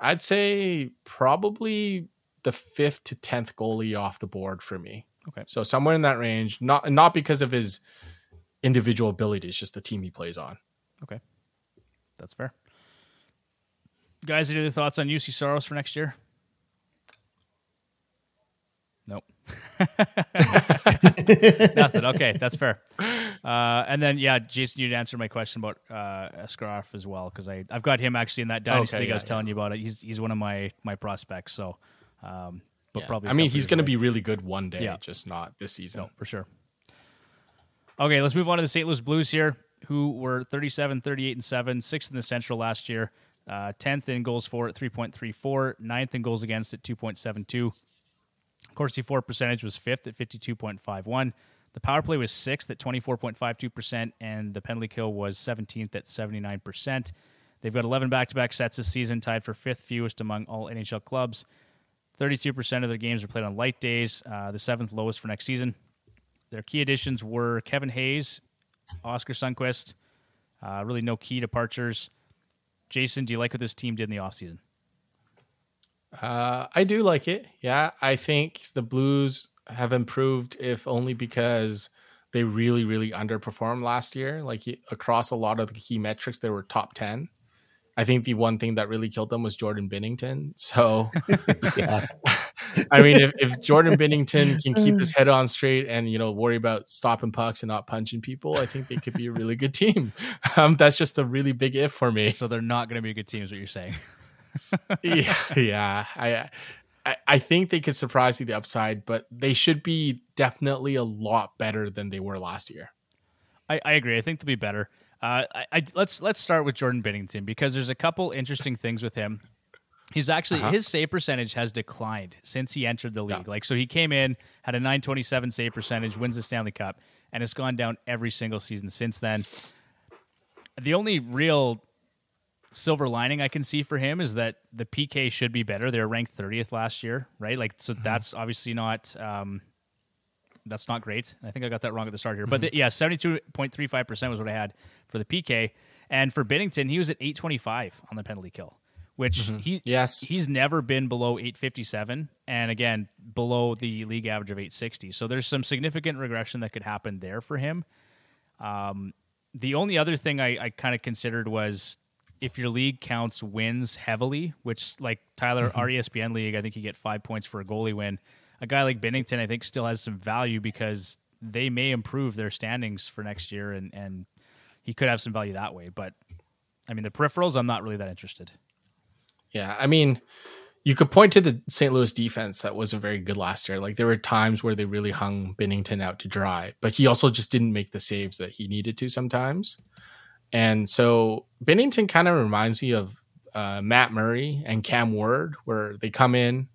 I'd say probably the fifth to tenth goalie off the board for me. Okay. so somewhere in that range. Not not because of his individual abilities, just the team he plays on. Okay that's fair. Guys, any other thoughts on Juuse Saros for next year? Nope. Nothing. Okay, that's fair. Uh, and then, yeah, Jason, you'd answer my question about uh, Askarov as well because I I've got him actually in that dynasty Okay, league I was yeah, telling you about. It. He's he's one of my my prospects. So, um, but Yeah. probably. I mean, he's going to be really good one day, Yeah. just not this season. No, for sure. Okay, let's move on to the St. Louis Blues here, who were 37, 38, and 7, sixth in the Central last year, uh, 10th in goals for at 3.34, ninth in goals against at 2.72. Corsi for percentage was fifth at 52.51. The power play was sixth at 24.52%, and the penalty kill was 17th at 79%. They've got 11 back to back sets this season, tied for fifth fewest among all NHL clubs. 32% of their games are played on light days, uh, the seventh lowest for next season. Their key additions were Kevin Hayes, Oskar Sundqvist. Uh, really, no key departures. Jason, do you like what this team did in the offseason? Uh, I do like it. Yeah, I think the Blues have improved, if only because they really, really underperformed last year. Like across a lot of the key metrics, they were top ten. I think the one thing that really killed them was Jordan Binnington. So, Yeah. I mean, if, if Jordan Binnington can keep his head on straight and you know worry about stopping pucks and not punching people, I think they could be a really good team. Um, that's just a really big if for me. So they're not going to be a good team, is what you're saying. yeah, yeah. I, I I think they could surprise you the upside, but they should be definitely a lot better than they were last year. I, I agree. I think they'll be better. Uh, I, I let's let's start with Jordan Binnington because there's a couple interesting things with him. He's actually Uh-huh. his save percentage has declined since he entered the league. Yeah. Like so, he came in had a 927 save percentage, wins the Stanley Cup, and it's gone down every single season since then. The only real silver lining I can see for him is that the PK should be better. They're ranked 30th last year, right? Like so, that's obviously not. Um, that's not great. I think I got that wrong at the start here. But the, yeah, 72.35% was what I had for the PK. And for Binnington, he was at 825 on the penalty kill, which Mhm. he Yes. he's never been below 857 and again below the league average of 860 so there's some significant regression that could happen there for him. Um, the only other thing i, I kind of considered was if your league counts wins heavily which like tyler our E espn league i think you get five points for a goalie win. A guy like binnington i think still has some value because they may improve their standings for next year and, and he could have some value that way. But i mean the peripherals i'm not really that interested Yeah, I mean, you could point to the St. Louis defense that wasn't very good last year. Like there were times where they really hung Binnington out to dry, but he also just didn't make the saves that he needed to sometimes. And so Binnington kind of reminds me of uh, Matt Murray and Cam Ward, where they come in,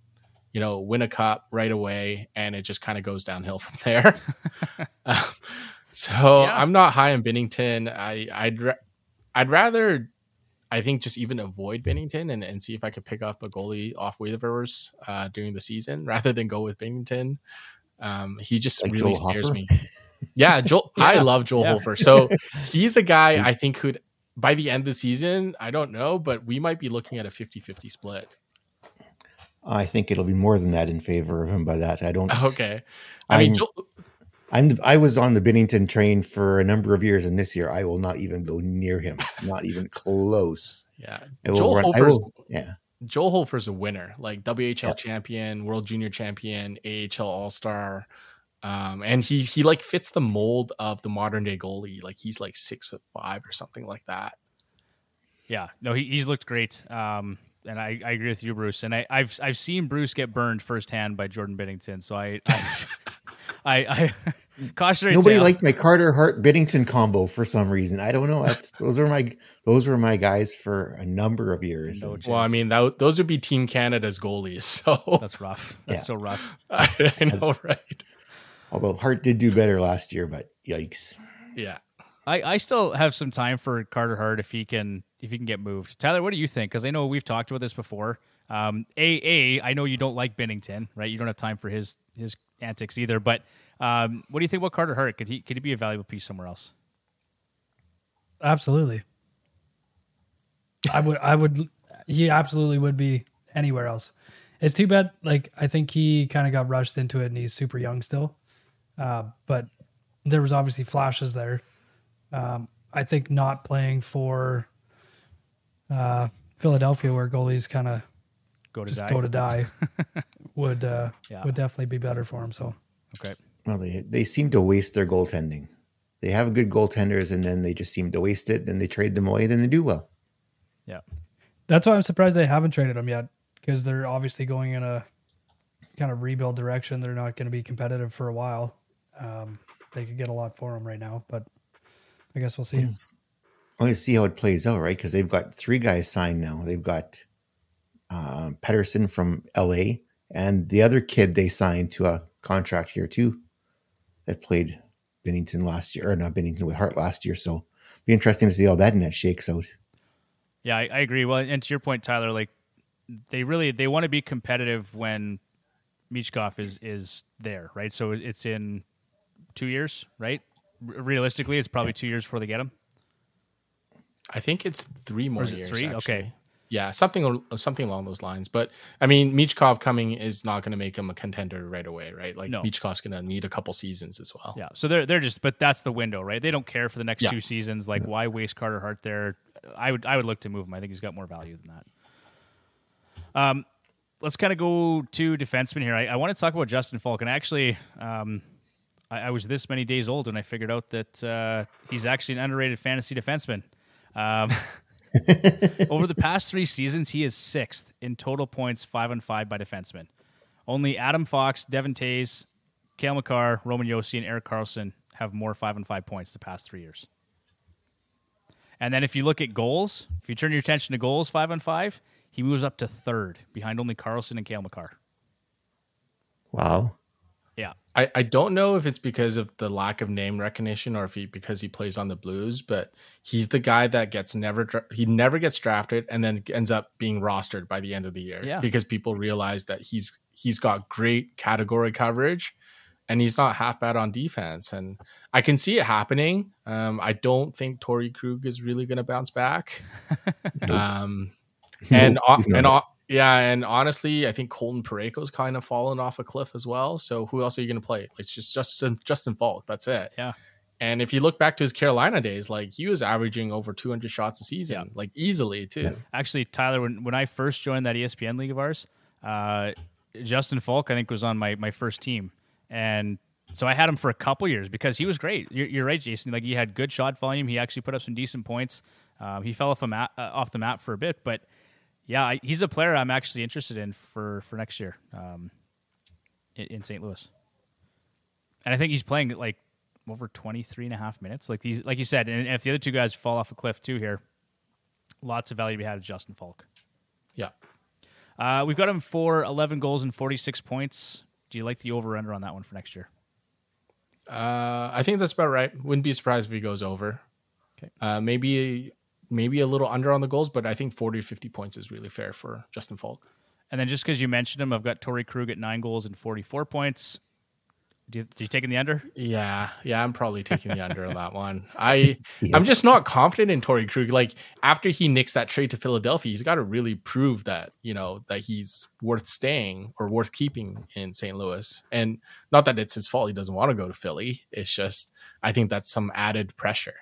you know, win a cup right away, and it just kind of goes downhill from there. Um, so Yeah. I'm not high on Binnington. I I'd ra- I'd rather I think just even avoid Binnington and, and see if I could pick up a goalie off waivers uh, during the season rather than go with Binnington. Um, he just Like really Joel scares Hofer? me. Yeah, Joel, I love Joel yeah. Hofer. So he's a guy I think could by the end of the season, I don't know, but we might be looking at a 50-50 split. I think it'll be more than that in favor of him by that. I don't. Okay. I mean, Joel, I'm I was on the Binnington train for a number of years, and this year I will not even go near him. Not even close. yeah, I will Joel run- I Hofer's will- yeah. Joel Hofer's a winner, like WHL Yeah. champion, World Junior champion, AHL All Star, um, and he he like fits the mold of the modern day goalie. Like he's like six foot five or something like that. Yeah, no, he, he's looked great. Um, and I, I agree with you, Bruce. And I, I've I've seen Bruce get burned firsthand by Jordan Binnington. So I, I, I, I cautionary Nobody tale. liked my Carter Hart Binnington combo for some reason. I don't know. That's those are my those were my guys for a number of years. No Well, I mean, that, those would be Team Canada's goalies. So that's rough. That's Yeah. so rough. I, I know, right? although Hart did do better last year, but yikes. Yeah. I, I still have some time for Carter Hart if he can if he can get moved. Tyler, what do you think? Because I know we've talked about this before. Um, a a I know you don't like Binnington, right? You don't have time for his his antics either. But um, what do you think about Carter Hart? Could he could he be a valuable piece somewhere else? Absolutely. I would I would he absolutely would be anywhere else. It's too bad like I think he kind of got rushed into it and he's super young still. Uh, but there was obviously flashes there. Um, I think not playing for uh, Philadelphia where goalies kind of Go to just die. go to die would uh, Yeah. would definitely be better for him. So okay. Well, they they seem to waste their goaltending. They have good goaltenders, and then they just seem to waste it. Then they trade them away. Then they do well. Yeah. That's why I'm surprised they haven't traded them yet because they're obviously going in a kind of rebuild direction. They're not going to be competitive for a while. Um, they could get a lot for them right now, but I guess we'll see. I want to see how it plays out, right? Because they've got three guys signed now. They've got uh, Pedersen from L.A. and the other kid they signed to a contract here too, that played Binnington last year, or not Binnington with Hart last year. So be interesting to see how that net shakes out. Yeah, I, I agree. Well, and to your point, Tyler, like they really they want to be competitive when Michkov is is there, right? So it's in two years, right? R- realistically, it's probably two years before they get him. I think it's three more it years. three? actually. Okay. Yeah, something something along those lines. But I mean, Michkov coming is not going to make him a contender right away, right? Like No. Michkov's going to need a couple seasons as well. Yeah. So they're they're just, but that's the window, right? They don't care for the next Yeah. two seasons. Like, why waste Carter Hart there? I would I would look to move him. I think he's got more value than that. Um, let's kind of go to defenseman here. I, I want to talk about Justin Faulk, and actually, um, I, I was this many days old when I figured out that uh, he's actually an underrated fantasy defenseman. Um, over the past three seasons, he is sixth in total points, five on five by defensemen. Only Adam Fox, Devon Toews, Cale Makar, Roman Josi, and Erik Karlsson have more five and five points the past three years. And then if you look at goals, if you turn your attention to goals, five on five, he moves up to third behind only Karlsson and Cale Makar. Wow. Yeah. I, I don't know if it's because of the lack of name recognition or if he because he plays on the Blues, but he's the guy that gets never he never gets drafted and then ends up being rostered by the end of the year Yeah. because people realize that he's he's got great category coverage and he's not half bad on defense and I can see it happening. Um, I don't think Torey Krug is really going to bounce back. um, and No, he's and not. Yeah, and honestly, I think Colton Parayko's kind of fallen off a cliff as well. So who else are you going to play? It's just Justin Justin Faulk. That's it. Yeah. And if you look back to his Carolina days, like he was averaging over 200 shots a season, Yeah. like easily too. Yeah. Actually, Tyler, when, when I first joined that ESPN league of ours, uh, Justin Faulk, I think, was on my, my first team. And so I had him for a couple years because he was great. You're, you're right, Jason. Like he had good shot volume. He actually put up some decent points. Um, he fell off, a map, uh, off the map for a bit, but yeah, I, he's a player I'm actually interested in for, for next year um, in, in St. Louis. And I think he's playing like over 23 and a half minutes. Like these, like you said, and if the other two guys fall off a cliff too here, lots of value to be had at Justin Faulk. Yeah. Uh, we've got him for 11 goals and 46 points. Do you like the over under on that one for next year? Uh, I think that's about right. Wouldn't be surprised if he goes over. Okay. Uh, maybe maybe a little under on the goals, but I think 40 or 50 points is really fair for Justin Faulk. And then just because you mentioned him, I've got Torey Krug at nine goals and 44 points. Do you, do you taking the under? Yeah, yeah, I'm probably taking the under on that one. I I'm just not confident in Torey Krug. Like after he nicks that trade to Philadelphia, he's got to really prove that you know that he's worth staying or worth keeping in St. Louis. And not that it's his fault; he doesn't want to go to Philly. It's just I think that's some added pressure.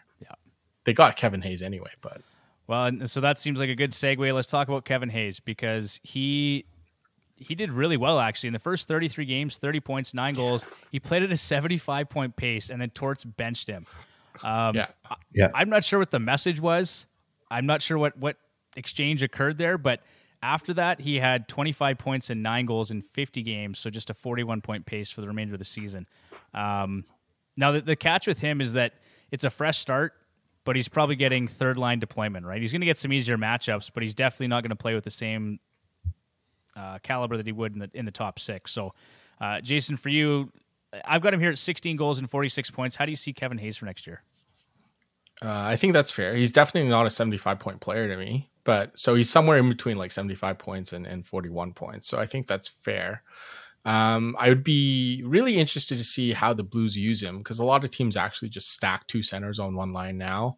Yeah. they got Kevin Hayes anyway, but Well, so that seems like a good segue. Let's talk about Kevin Hayes because he he did really well actually in the first 33 games, 30 points, nine goals. He played at a 75 point pace, and then Torts benched him. Um, yeah, Yeah. I'm not sure what the message was. I'm not sure what what exchange occurred there, but after that, he had 25 points and nine goals in 50 games, so just a 41 point pace for the remainder of the season. Um, now, the, the catch with him is that it's a fresh start, but he's probably getting third line deployment. Right, he's going to get some easier matchups, but he's definitely not going to play with the same uh, caliber that he would in the in the top six. So, uh, Jason, for you, I've got him here at 16 goals and 46 points. How do you see Kevin Hayes for next year? uh, I think that's fair. He's definitely not a 75 point player to me, but so he's somewhere in between like 75 points and, and 41 points. So I think that's fair. Um, I would be really interested to see how the Blues use him because a lot of teams actually just stack two centers on one line now,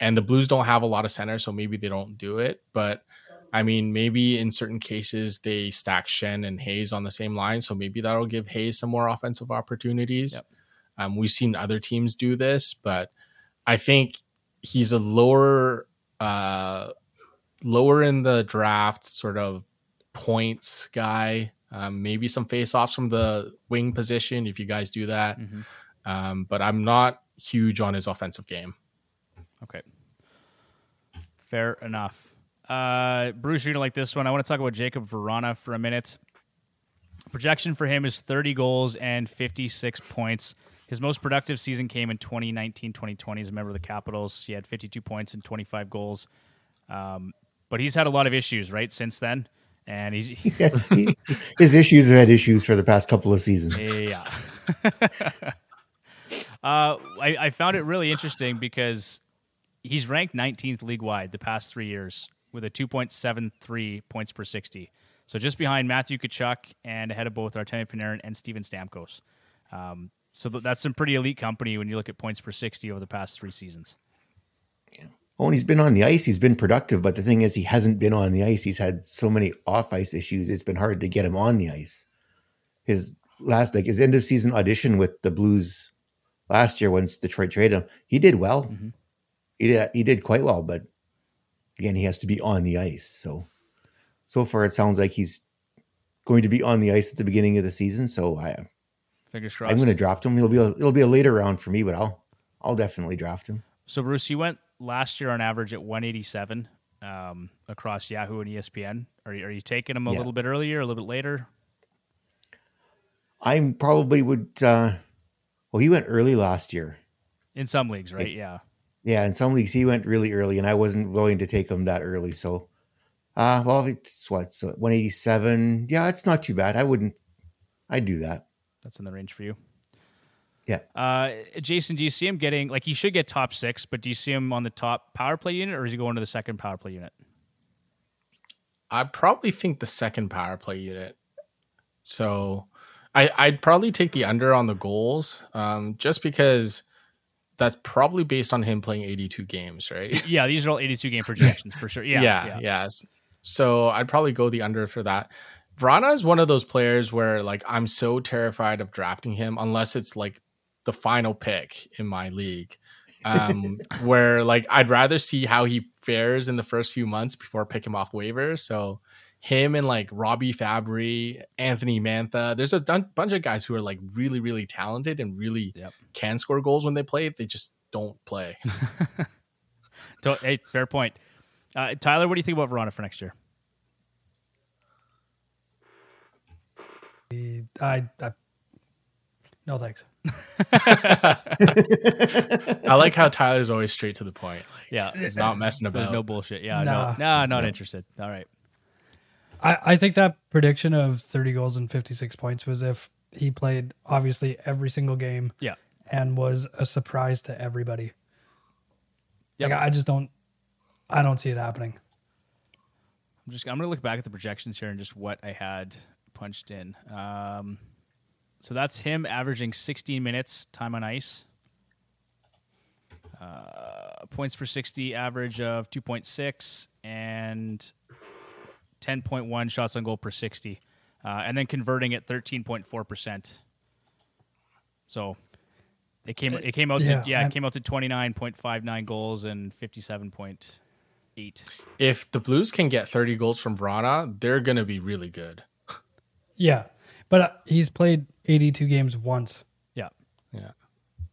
and the Blues don't have a lot of centers, so maybe they don't do it. But I mean, maybe in certain cases they stack Schenn and Hayes on the same line, so maybe that'll give Hayes some more offensive opportunities. Yep. Um, we've seen other teams do this, but I think he's a lower, uh, lower in the draft sort of points guy. Um, maybe some face-offs from the wing position if you guys do that. Mhm. Um, but I'm not huge on his offensive game. Okay. Fair enough. Uh, Bruce, you're going to like this one. I want to talk about Jakub Vrana for a minute. Projection for him is 30 goals and 56 points. His most productive season came in 2019 2020 as a member of the Capitals. He had 52 points and 25 goals. Um, but he's had a lot of issues, right, since then. And he's, he, Yeah, he- his issues have had issues for the past couple of seasons. yeah. uh, I, I found it really interesting because he's ranked 19th league wide the past three years with a 2.73 points per 60. So just behind Matthew Tkachuk and ahead of both Artemi Panarin and Steven Stamkos. Um, so that's some pretty elite company when you look at points per 60 over the past three seasons. Oh, and he's been on the ice. He's been productive, but the thing is, he hasn't been on the ice. He's had so many off ice issues. It's been hard to get him on the ice. His last, like his end of season audition with the Blues last year, once Detroit traded him, he did well. Mhm. He did. He did quite well, but again, he has to be on the ice. So, so far, it sounds like he's going to be on the ice at the beginning of the season. So I, Fingers crossed. I'm going to draft him. It'll be a, it'll be a later round for me, but I'll I'll definitely draft him. So Bruce, you went last year on average at 187 um, across Yahoo and ESPN. Are you, are you taking him a Yeah. little bit earlier, a little bit later? I probably would. uh Well, he went early last year. In some leagues, right? Yeah. Yeah, in some leagues he went really early, and I wasn't willing to take him that early. So, uh, well, it's what so 187. Yeah, it's not too bad. I wouldn't. I'd do that. That's in the range for you. Yeah. Uh, Jason, do you see him getting like he should get top six, but do you see him on the top power play unit, or is he going to the second power play unit? I probably think the second power play unit. So I, I'd probably take the under on the goals, um, just because that's probably based on him playing 82 games, right? Yeah, these are all 82 game projections for sure. Yeah, yeah, yeah. yes. So I'd probably go the under for that. Vrana is one of those players where like I'm so terrified of drafting him unless it's like the final pick in my league. Um, where like I'd rather see how he fares in the first few months before pick him off waivers. So him and like Robby Fabbri, Anthony Mantha, there's a dun- bunch of guys who are like really, really talented and really Yep. can score goals when they play. They just don't play. To- hey, fair point. Uh, Tyler, what do you think about Vrana for next year? I, I no thanks. I like how Tyler's always straight to the point. Like, Yeah, he's not messing There's about. no bullshit. Yeah, Nah. no, nah, not interested. All right. I, I think that prediction of 30 goals and 56 points was if he played obviously every single game Yeah. and was a surprise to everybody. Yep. Like I just don't I don't see it happening. I'm just I'm gonna look back at the projections here and just what I had punched in. Um, so that's him averaging 16 minutes time on ice. Uh, points per 60 average of 2.6 and 10.1 shots on goal per 60, uh, and then converting at 13.4 percent. So it came it came out Yeah, to yeah it I'm- came out to 29.59 goals and 57.8. if the Blues can get 30 goals from Vrana, they're going to be really good. Yeah. But uh, he's played 82 games once Yeah. Yeah.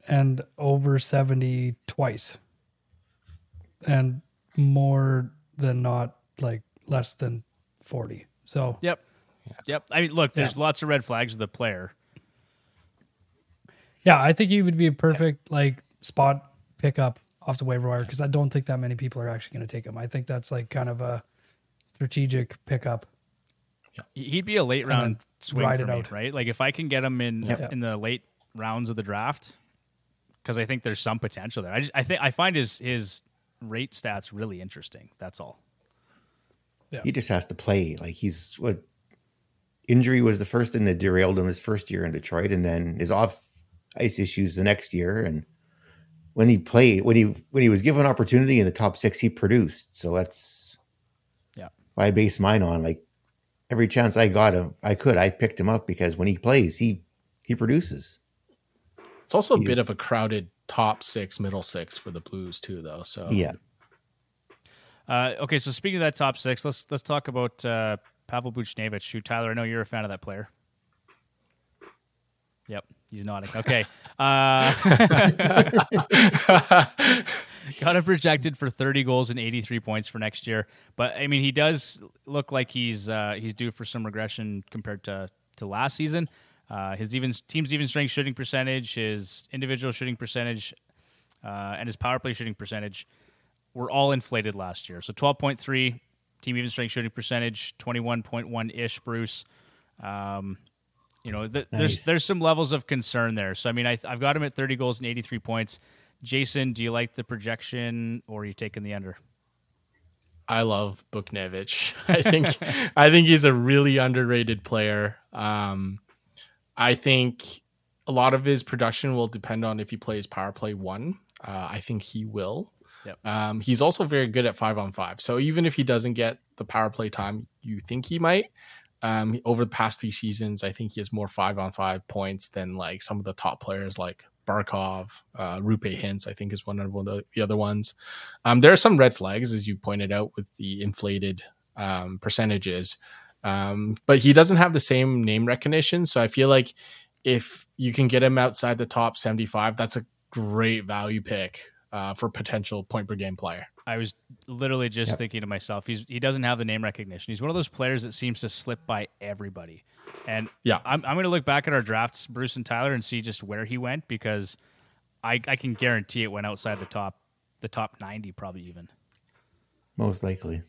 and over 70 twice. And more than not like less than 40. So Yep. Yep. I mean, look, there's lots of red flags with the player. Yeah, I think he would be a perfect like spot pickup off the waiver wire because I don't think that many people are actually going to take him. I think that's like kind of a strategic pickup. He- He'd be a late round swing ride for it me, out. right? Like if I can get him in Yep. in the late rounds of the draft, because I think there's some potential there. I just I think I find his his rate stats really interesting. That's all. Yeah. He just has to play. Like he's what injury was the first thing that derailed him his first year in Detroit, and then his off ice issues the next year. And when he played, when he when he was given opportunity in the top six, he produced. So that's Yeah. what I base mine on. Like every chance I got him, I could, I picked him up because when he plays, he he produces. It's also a He bit is- of a crowded top six, middle six for the Blues, too, though. So, Yeah. Uh, okay, so speaking of that top six, let's let's talk about uh, Pavel Buchnevich. Who Tyler, I know you're a fan of that player. Yep, he's nodding. Okay, uh, got him projected for 30 goals and 83 points for next year. But I mean, he does look like he's uh, he's due for some regression compared to to last season. Uh, his even team's even strength shooting percentage, his individual shooting percentage, uh, and his power play shooting percentage were all inflated last year. So 12.3 team even strength shooting percentage, 21.1 ish. Bruce, um, you know, th- there's there's some levels of concern there. So I mean, I, I've got him at 30 goals and 83 points. Jason, do you like the projection, or are you taking the under? I love Buchnevich. I think I think he's a really underrated player. Um, I think a lot of his production will depend on if he plays power play one. Uh, I think he will. Yep. Um, he's also very good at five on five. So even if he doesn't get the power play time you think he might, um, over the past three seasons, I think he has more five on five points than like some of the top players like Barkov, uh, Roope Hintz, I think is one of the other ones. Um, there are some red flags, as you pointed out, with the inflated um, percentages. Um, but he doesn't have the same name recognition. So I feel like if you can get him outside the top 75, that's a great value pick uh, for potential point per game player. I was literally just Yep. thinking to myself, he's he doesn't have the name recognition. He's one of those players that seems to slip by everybody. And Yeah. I'm I'm going to look back at our drafts, Bruce and Tyler, and see just where he went because I I can guarantee it went outside the top the top 90 probably even. Most likely.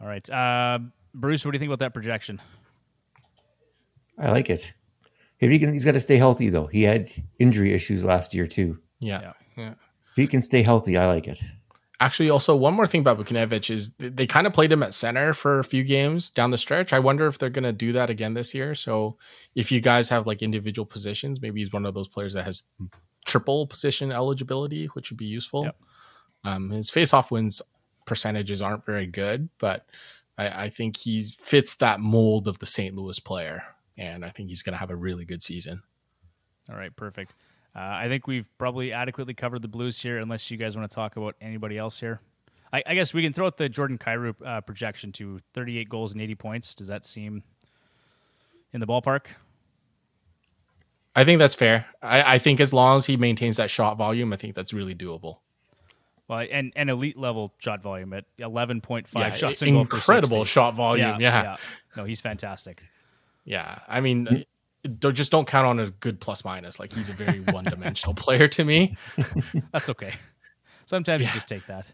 All right, uh, Bruce, what do you think about that projection? I like it. If he can, he's got to stay healthy though. He had injury issues last year too. Yeah. Yeah. Yeah. If he can stay healthy, I like it. Actually, also one more thing about Buchnevich is they kind of played him at center for a few games down the stretch. I wonder if they're going to do that again this year. So if you guys have like individual positions, maybe he's one of those players that has triple position eligibility, which would be useful. Yep. Um, his face-off wins percentages aren't very good, but I, I think he fits that mold of the St. Louis player, and I think he's going to have a really good season. All right, perfect. Uh, I think we've probably adequately covered the Blues here, unless you guys want to talk about anybody else here. I, I guess we can throw out the Jordan Kyrou uh, projection to 38 goals and 80 points. Does that seem in the ballpark? I think that's fair. I, I think as long as he maintains that shot volume, I think that's really doable. Well, and, and elite level shot volume at 11.5 Yeah, shots i- in goal per incredible shot volume. Yeah, yeah. No, he's fantastic. Yeah. I mean, don't, just don't count on a good plus minus. Like he's a very one dimensional player to me. That's okay. Sometimes you just take that.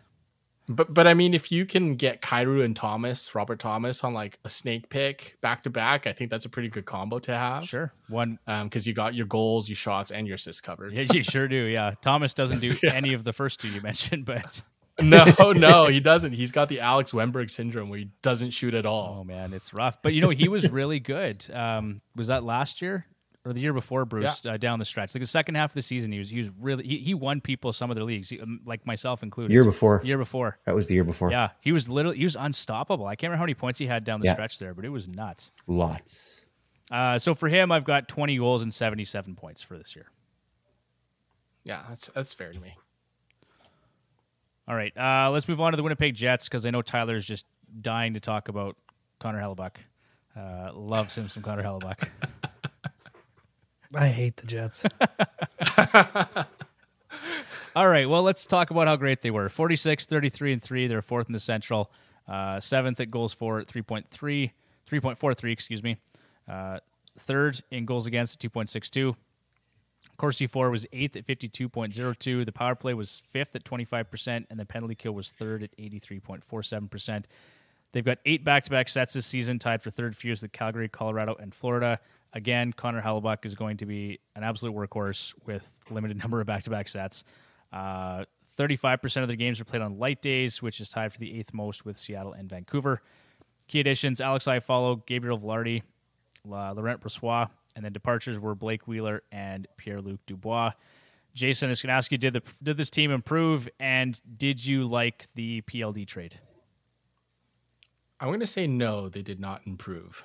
But but I mean, if you can get Kyrou and Thomas, Robert Thomas, on like a snake pick back to back, I think that's a pretty good combo to have. Sure. One. Um, because you got your goals, your shots, and your assists covered. Yeah, you sure do. Yeah. Thomas doesn't do any of the first two you mentioned, but no, no, he doesn't. He's got the Alex Wennberg syndrome where he doesn't shoot at all. oh man, it's rough. But you know, he was really good. Um, was that last year or the year before, Bruce? Uh, down the stretch, like the second half of the season, he was he was really he, he won people some of their leagues, he, um, like myself included. Year before. Year before. That was the year before. Yeah, he was literally he was unstoppable. I can't remember how many points he had down the Yeah. stretch there, but it was nuts. Lots. Uh, so for him, I've got 20 goals and 77 points for this year. Yeah, that's that's fair to me. All right, uh, let's move on to the Winnipeg Jets because I know Tyler's just dying to talk about Connor Hellebuyck. Uh, loves him some Connor Hellebuyck. I hate the Jets. All right, well, let's talk about how great they were. 46, 33, and 3. They're fourth in the Central. Uh, seventh at goals for at 3.3, 3.43, excuse me. Uh, third in goals against at 2.62. Corsi For was eighth at 52.02. The power play was fifth at 25%, and the penalty kill was third at 83.47%. They've got eight back to back sets this season, tied for third fewest with Calgary, Colorado, and Florida. Again, Connor Hellebuyck is going to be an absolute workhorse with limited number of back to back sets. Uh, 35% of their games are played on light days, which is tied for the eighth most with Seattle and Vancouver. Key additions Alex Iafallo, Gabriel Vilardi, La- Laurent Brossoit, and then departures were Blake Wheeler and Pierre Luc Dubois. Jason, I was going to ask you did, the, did this team improve, and did you like the PLD trade? I'm going to say no, they did not improve.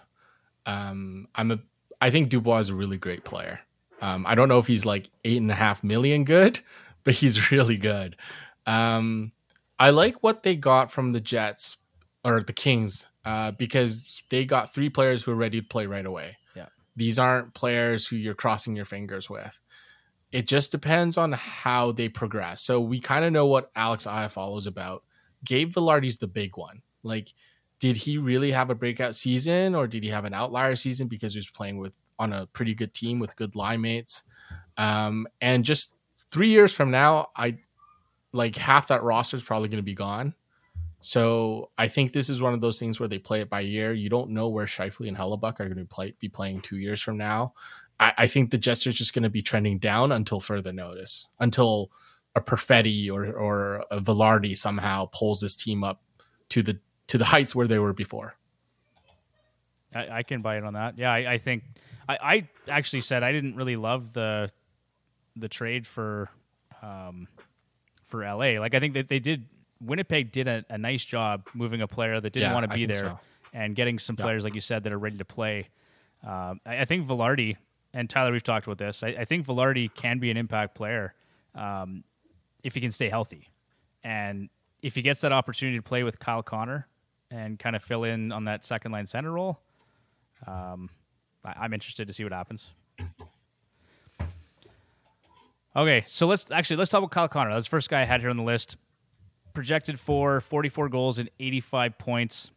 Um, I'm a, I think Dubois is a really great player. Um, I don't know if he's like eight and a half million good, but he's really good. Um, I like what they got from the Jets or the Kings uh, because they got three players who are ready to play right away. These aren't players who you're crossing your fingers with. It just depends on how they progress. So we kind of know what Alex Iafallo is about. Gabe Vilardi's the big one. Like, did he really have a breakout season or did he have an outlier season because he was playing with on a pretty good team with good line mates? Um, and just three years from now, I like half that roster is probably going to be gone. So I think this is one of those things where they play it by year. You don't know where Scheifele and Hellebuyck are going to play, be playing two years from now. I, I think the Jets are just going to be trending down until further notice, until a Perfetti or or a Vilardi somehow pulls this team up to the to the heights where they were before. I, I can buy it on that. Yeah, I, I think I, I actually said I didn't really love the the trade for um, for LA. Like I think that they did Winnipeg did a, a nice job moving a player that didn't Yeah, want to be there so. and getting some players like you said that are ready to play. Um, I, I think Vilardi and Tyler, we've talked about this. I, I think Vilardi can be an impact player um, if he can stay healthy, and if he gets that opportunity to play with Kyle Connor and kind of fill in on that second line center role. Um, I, I'm interested to see what happens. Okay, so let's actually let's talk about Kyle Connor. That's the first guy I had here on the list. Projected for 44 goals and 85 points.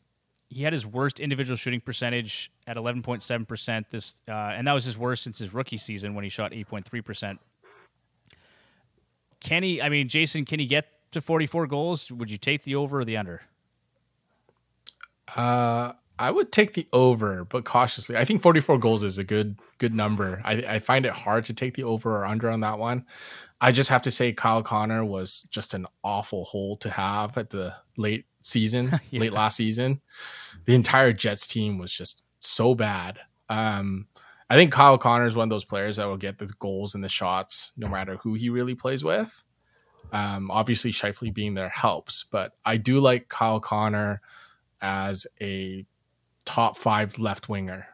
He had his worst individual shooting percentage at 11.7 percent. This uh, and that was his worst since his rookie season when he shot 8.3 percent. Can he? I mean, Jason, can he get to 44 goals? Would you take the over or the under? Uh, I would take the over, but cautiously. I think 44 goals is a good good number. I, I find it hard to take the over or under on that one. I just have to say Kyle Connor was just an awful hole to have at the late season, Yeah. late last season. The entire Jets team was just so bad. Um, I think Kyle Connor is one of those players that will get the goals and the shots no matter who he really plays with. Um, obviously, Scheifele being there helps, but I do like Kyle Connor as a top five left winger.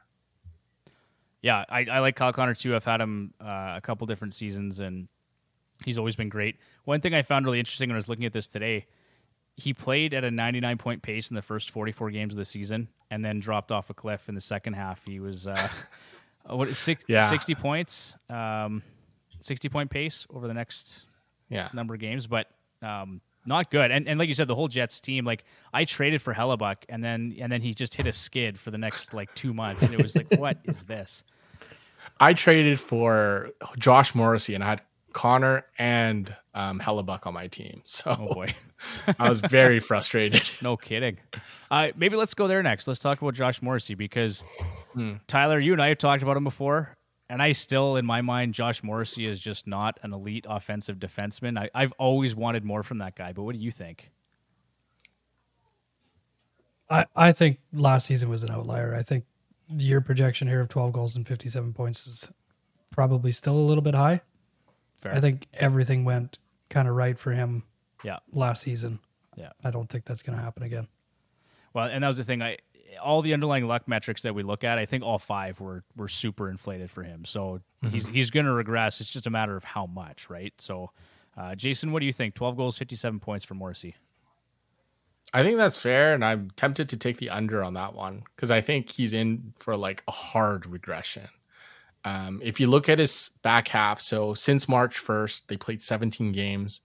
Yeah, I, I like Kyle Connor too. I've had him uh, a couple different seasons, and he's always been great. One thing I found really interesting when I was looking at this today, he played at a 99 point pace in the first 44 games of the season, and then dropped off a cliff in the second half. He was uh, what six, Yeah. 60 points, um, 60 point pace over the next Yeah. number of games, but um, not good. And and like you said, the whole Jets team, like I traded for Hellebuyck, and then and then he just hit a skid for the next like two months, and it was like, what is this? I traded for Josh Morrissey and I had Connor and um, Hellebuyck on my team. So Oh boy. I was very frustrated. No kidding. Uh, maybe let's go there next. Let's talk about Josh Morrissey because Hmm. Tyler, you and I have talked about him before, and I still, in my mind, Josh Morrissey is just not an elite offensive defenseman. I, I've always wanted more from that guy, but what do you think? I, I think last season was an outlier. I think your projection here of 12 goals and 57 points is probably still a little bit high. Fair. I think everything went kind of right for him Yeah, last season. yeah. I don't think that's going to happen again. Well, and that was the thing. I all the underlying luck metrics that we look at, I think all five were were super inflated for him. So he's he's going to regress. It's just a matter of how much, right? So, uh, Jason, what do you think? Twelve goals, fifty seven points for Morrissey. I think that's fair, and I'm tempted to take the under on that one because I think he's in for like a hard regression. Um, if you look at his back half, so since March 1st, they played 17 games.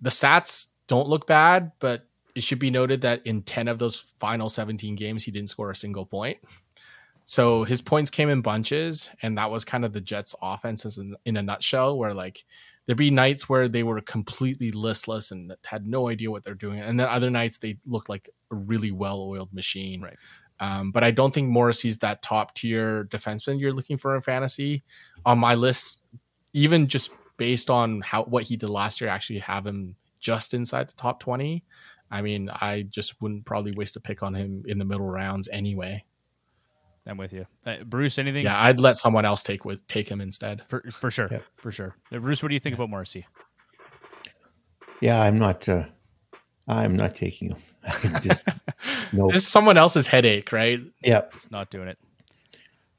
The stats don't look bad, but it should be noted that in 10 of those final 17 games, he didn't score a single point. So his points came in bunches, and that was kind of the Jets' offenses in, in a nutshell, where like there'd be nights where they were completely listless and had no idea what they're doing, and then other nights they looked like a really well-oiled machine. Right. Um, but I don't think Morrissey's that top tier defenseman you're looking for in fantasy. On my list, even just based on how what he did last year, I actually have him just inside the top twenty. I mean, I just wouldn't probably waste a pick on him in the middle rounds anyway. I'm with you, uh, Bruce. Anything? Yeah, I'd let someone else take with take him instead. For, for sure, Yeah. for sure. Uh, Bruce, what do you think about Morrissey? Yeah, I'm not. Uh, I'm not taking him. I just no. It's someone else's headache, right? Yep. Just not doing it.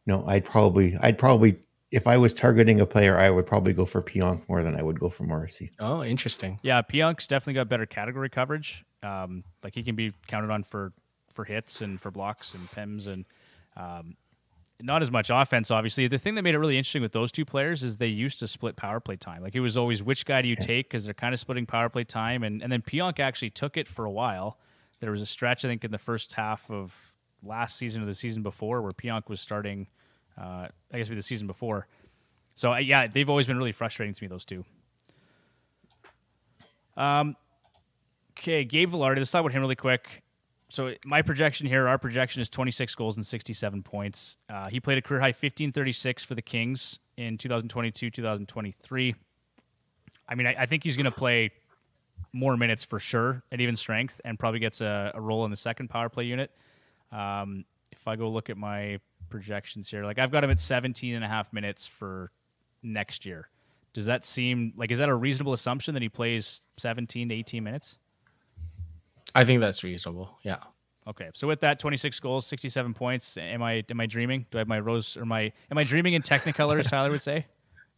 no. I'd probably. I'd probably. If I was targeting a player, I would probably go for Pionk more than I would go for Morrissey. Oh, interesting. Yeah, Pionk's definitely got better category coverage. Um, like he can be counted on for for hits and for blocks and pims and um, not as much offense. Obviously, the thing that made it really interesting with those two players is they used to split power play time. Like it was always which guy do you take because they're kind of splitting power play time, and and then Pionk actually took it for a while. There was a stretch I think in the first half of last season or the season before where Pionk was starting. Uh, I guess be the season before. So uh, yeah, they've always been really frustrating to me. Those two. Um, Okay, Gabe Vilardi. Let's talk about him really quick. So my projection here, our projection is 26 goals and 67 points. Uh, he played a career high 1536 for the Kings in 2022, 2023. I mean, I, I think he's going to play more minutes for sure at even strength, and probably gets a, a role in the second power play unit. Um, if I go look at my projections here, like I've got him at 17 and a half minutes for next year. Does that seem like is that a reasonable assumption that he plays 17 to 18 minutes? I think that's reasonable. Yeah. Okay, so with that, 26 goals, 67 points. Am I am I dreaming? Do I have my rose or my am I dreaming in Technicolor, as Tyler would say?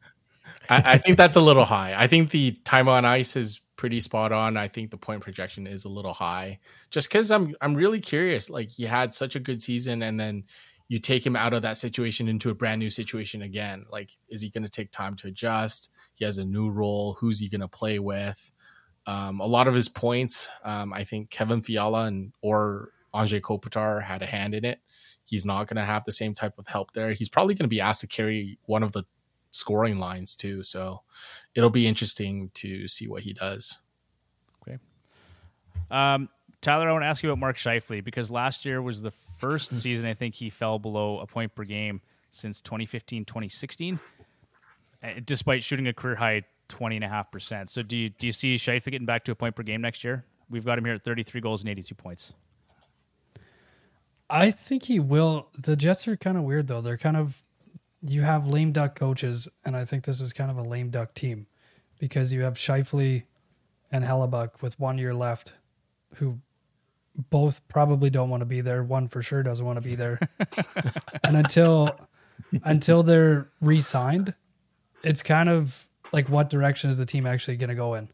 I, I think that's a little high. I think the time on ice is pretty spot on. I think the point projection is a little high, just because I'm I'm really curious. Like he had such a good season, and then you take him out of that situation into a brand new situation again. Like, is he going to take time to adjust? He has a new role. Who's he going to play with? Um, a lot of his points, um, I think Kevin Fiala and or Anze Kopitar had a hand in it. He's not going to have the same type of help there. He's probably going to be asked to carry one of the scoring lines too. So it'll be interesting to see what he does. Okay. Um, Tyler, I want to ask you about Mark Scheifele because last year was the first season I think he fell below a point per game since 2015 2016, uh, despite shooting a career high 20.5%. So do you, do you see Scheifele getting back to a point per game next year? We've got him here at 33 goals and 82 points. I think he will. The Jets are kind of weird though. They're kind of you have lame duck coaches, and I think this is kind of a lame duck team because you have Scheifele and Hellebuyck with one year left, who both probably don't want to be there. One for sure doesn't want to be there. and until until they're re-signed, it's kind of like what direction is the team actually going to go in?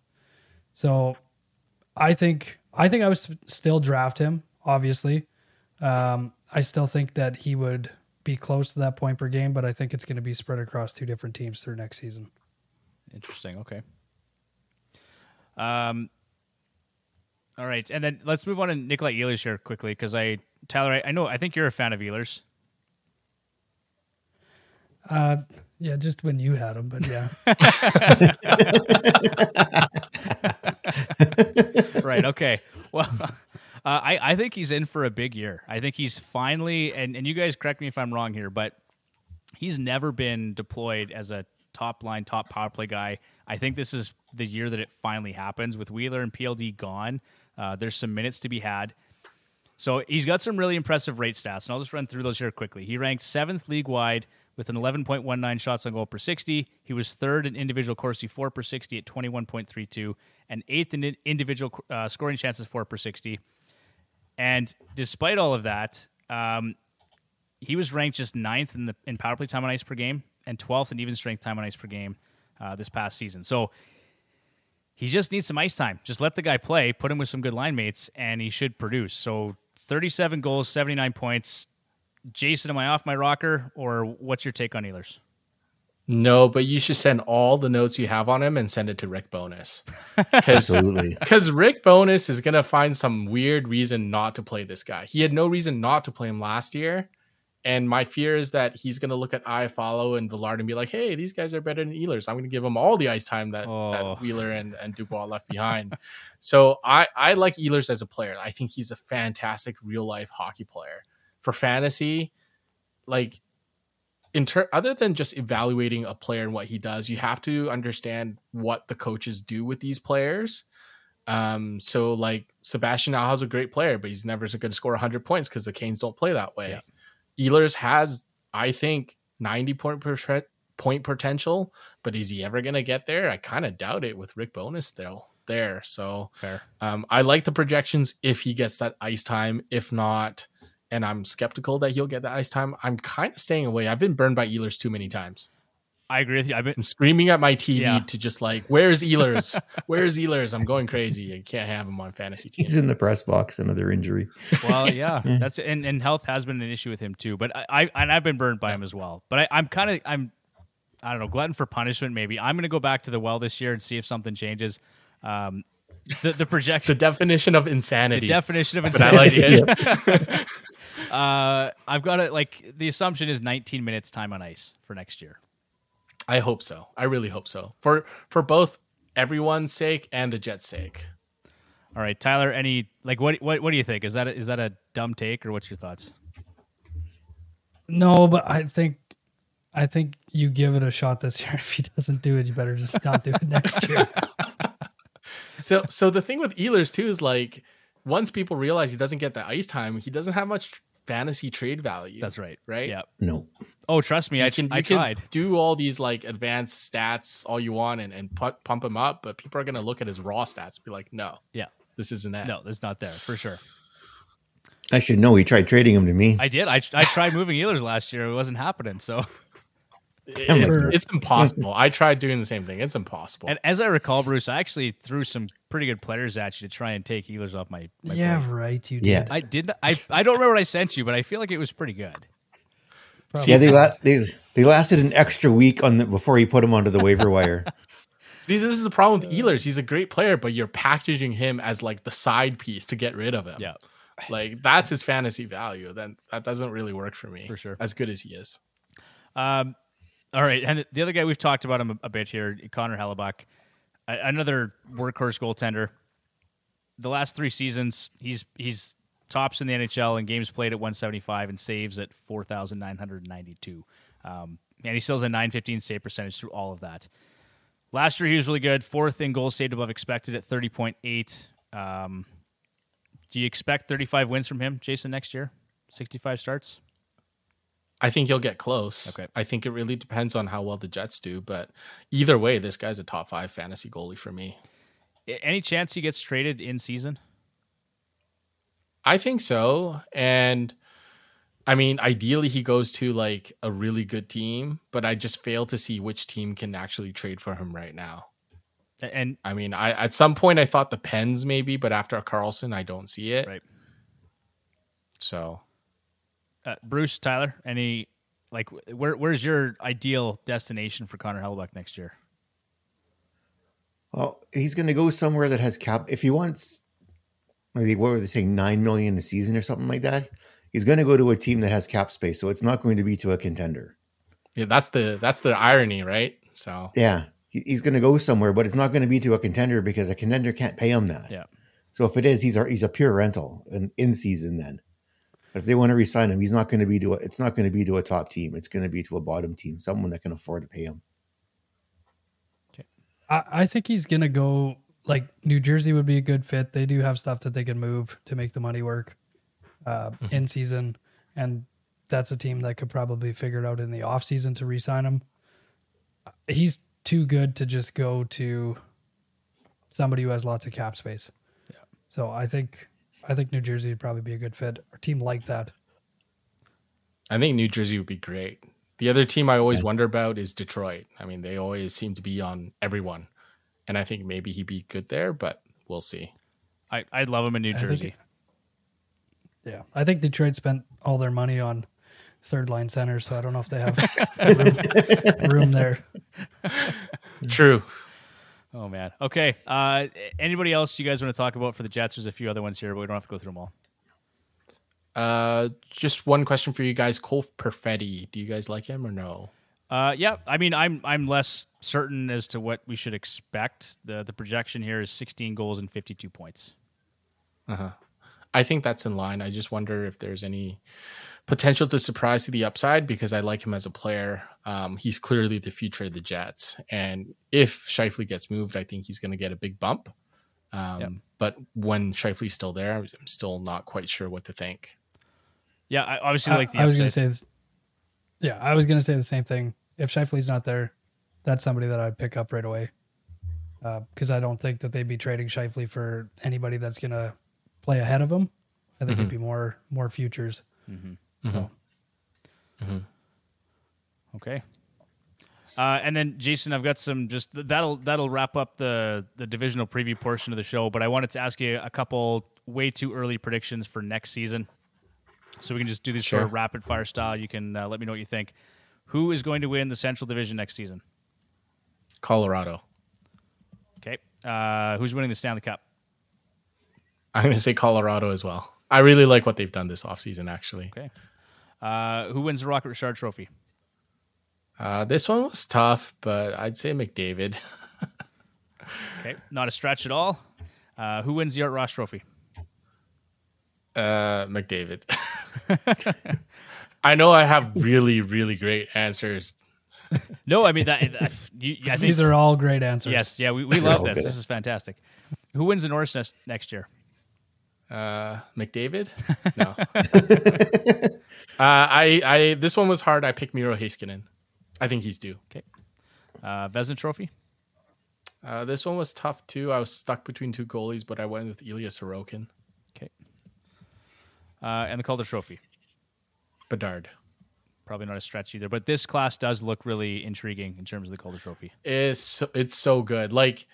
So, I think I think I would still draft him. Obviously, um, I still think that he would be close to that point per game, but I think it's going to be spread across two different teams through next season. Interesting. Okay. Um. All right, and then let's move on to Nikolai Ehlers here quickly because I, Tyler, I, I know I think you're a fan of Ehlers. Uh, yeah, just when you had him, but yeah, right. Okay. Well, uh, I I think he's in for a big year. I think he's finally, and and you guys correct me if I'm wrong here, but he's never been deployed as a top line, top power play guy. I think this is the year that it finally happens with Wheeler and PLD gone. Uh, there's some minutes to be had. So he's got some really impressive rate stats, and I'll just run through those here quickly. He ranked seventh league wide with an 11.19 shots on goal per 60. He was third in individual Corsi For per 60 at 21.32, and eighth in individual uh, scoring chances 4 per 60. And despite all of that, um, he was ranked just ninth in the in power play time on ice per game and 12th in even strength time on ice per game uh, this past season. So he just needs some ice time. Just let the guy play, put him with some good line mates, and he should produce. So 37 goals, 79 points. Jason, am I off my rocker, or what's your take on Ehlers? No, but you should send all the notes you have on him and send it to Rick Bowness. Because Absolutely. because Rick Bowness is gonna find some weird reason not to play this guy. He had no reason not to play him last year, and my fear is that he's gonna look at Iafallo and Villard and be like, "Hey, these guys are better than Ehlers. I'm gonna give them all the ice time that, Oh. that Wheeler and, and Dubois left behind." so I I like Ehlers as a player. I think he's a fantastic real life hockey player for fantasy. Like in ter- other than just evaluating a player and what he does, you have to understand what the coaches do with these players. Um, so like Sebastian Aho's a great player, but he's never going to score 100 points because the Canes don't play that way. Ehlers has, I think, 90 point per- point potential, but is he ever going to get there? I kind of doubt it with Rick Bowness still there. So Fair. um, I like the projections if he gets that ice time. If not, and I'm skeptical that he'll get the ice time, I'm kind of staying away. I've been burned by Ehlers too many times. I agree with you. I've been I'm screaming at my TV Yeah. to just like, where's Ehlers? where's Ehlers? I'm going crazy. I can't have him on fantasy team. He's in the press box, another injury. well, yeah, that's and, and health has been an issue with him too. But I, I and I've been burned by him as well. But I, I'm kind of I'm I don't know glutton for punishment. Maybe I'm going to go back to the well this year and see if something changes. Um, the the The definition of insanity, the, definition of but I like insanity. it. Uh, I've got it. Like the assumption is 19 minutes time on ice for next year. I hope so. I really hope so. For for both everyone's sake and the Jets' sake. All right, Tyler. Any like what what what do you think? Is that a, is that a dumb take or what's your thoughts? no, but I think I think you give it a shot this year. If he doesn't do it, you better just not do it next year. So so the thing with Ehlers too is like once people realize he doesn't get the ice time, he doesn't have much fantasy trade value. That's right. Right? Yeah. No. Oh, trust me, You I can, you I can do all these like advanced stats all you want and, and put, pump him up, but people are gonna look at his raw stats and be like, no, Yeah. this isn't that. No, it's not there for sure. I should know. He tried trading him to me. I did. I, I tried moving Ehlers last year. It wasn't happening. So, It's, it's impossible. I tried doing the same thing. It's impossible. and as I recall, Bruce, I actually threw some pretty good players at you to try and take Ehlers off my. my yeah, plate. right. You Yeah. did. I did. I I don't remember what I sent you, but I feel like it was pretty good. Probably. yeah, they, la- they they lasted an extra week on the before he put him onto the waiver wire. See, this is the problem with Ehlers. He's a great player, but you're packaging him as like the side piece to get rid of him. Yeah. Like that's his fantasy value. Then that doesn't really work for me. For sure. As good as he is. Um, all right, and the other guy we've talked about him a, a bit here, Connor Hellebuyck, a- another workhorse goaltender. The last three seasons, he's he's tops in the NHL in games played at 175 and saves at 4,992. Um, and he still has a 915 save percentage through all of that. Last year, he was really good, fourth in goals saved above expected at 30.8. Um, do you expect 35 wins from him, Jason, next year? 65 starts? I think he'll get close. Okay. I think it really depends on how well the Jets do, but either way, this guy's a top five fantasy goalie for me. Any chance he gets traded in season? I think so. And I mean, ideally he goes to like a really good team, but I just fail to see which team can actually trade for him right now. And I mean, I at some point I thought the Pens maybe, but after Karlsson, I don't see it. right, So uh, Bruce Tyler, any like where where's your ideal destination for Connor Hellebuyck next year? Well, he's going to go somewhere that has cap. If he wants, maybe what were they saying, nine million a season or something like that? He's going to go to a team that has cap space, so it's not going to be to a contender. yeah, that's the that's the irony, right? So Yeah, he- he's going to go somewhere, but it's not going to be to a contender because a contender can't pay him that. Yeah. So if it is, he's a, he's a pure rental, an in season then. But if they want to resign him, he's not going to be to a, it's not going to be to a top team. It's going to be to a bottom team, someone that can afford to pay him. I, I think he's gonna go like New Jersey would be a good fit. They do have stuff that they can move to make the money work uh, in season, and that's a team that could probably figure it out in the off season to re-sign him. He's too good to just go to somebody who has lots of cap space. Yeah. So I think I think New Jersey would probably be a good fit. A team like that. I think New Jersey would be great. The other team I always wonder about is Detroit. I mean, they always seem to be on everyone. And I think maybe he'd be good there, but we'll see. I I'd love him in New I think- Jersey. Yeah, I think Detroit spent all their money on third line centers, so I don't know if they have room, room there. True. Oh man. Okay. Uh, anybody else you guys want to talk about for the Jets? There's a few other ones here, but we don't have to go through them all. Uh, just one question for you guys. Cole Perfetti, do you guys like him or no? Uh, yeah. I mean, I'm I'm less certain as to what we should expect. the The projection here is 16 goals and 52 points. Uh huh. I think that's in line. I just wonder if there's any potential to surprise to the upside because I like him as a player. Um, he's clearly the future of the Jets, and if Scheifele gets moved, I think he's going to get a big bump. Um, Yep. But when Scheifele's still there, I'm still not quite sure what to think. Yeah. I obviously I, like the I was going to upside. say, this, yeah, I was going to say the same thing. If Scheifele's not there, that's somebody that I'd pick up right away. Because I don't think that they'd be trading Scheifele for anybody that's going to play ahead of him. I think it'd be more more futures. So Okay. Uh, and then Jason, I've got some just that'll that'll wrap up the the divisional preview portion of the show. But I wanted to ask you a couple way too early predictions for next season, so we can just do this sort of rapid fire style. You can uh, let me know what you think. Who is going to win the Central Division next season? Colorado. Okay. Uh, who's winning the Stanley Cup? I'm going to say Colorado as well. I really like what they've done this offseason, actually. Okay. Uh, who wins the Rocket Richard Trophy? Uh, this one was tough, but I'd say McDavid. Okay. Not a stretch at all. Uh, who wins the Art Ross Trophy? Uh, McDavid. I know I have really, really great answers. No, I mean that. that you, I think these are all great answers. yes, yeah, we, we love this. good. This is fantastic. Who wins the Norris next, next year? Uh, McDavid? No. uh, I, I, this one was hard. I picked Miro Heiskanen. I think he's due. Okay. Uh, Vezina Trophy. Uh, this one was tough too. I was stuck between two goalies, but I went with Ilya Sorokin. Okay. Uh, and the Calder Trophy. Bedard. Probably not a stretch either, but this class does look really intriguing in terms of the Calder Trophy. It's it's so good. Like,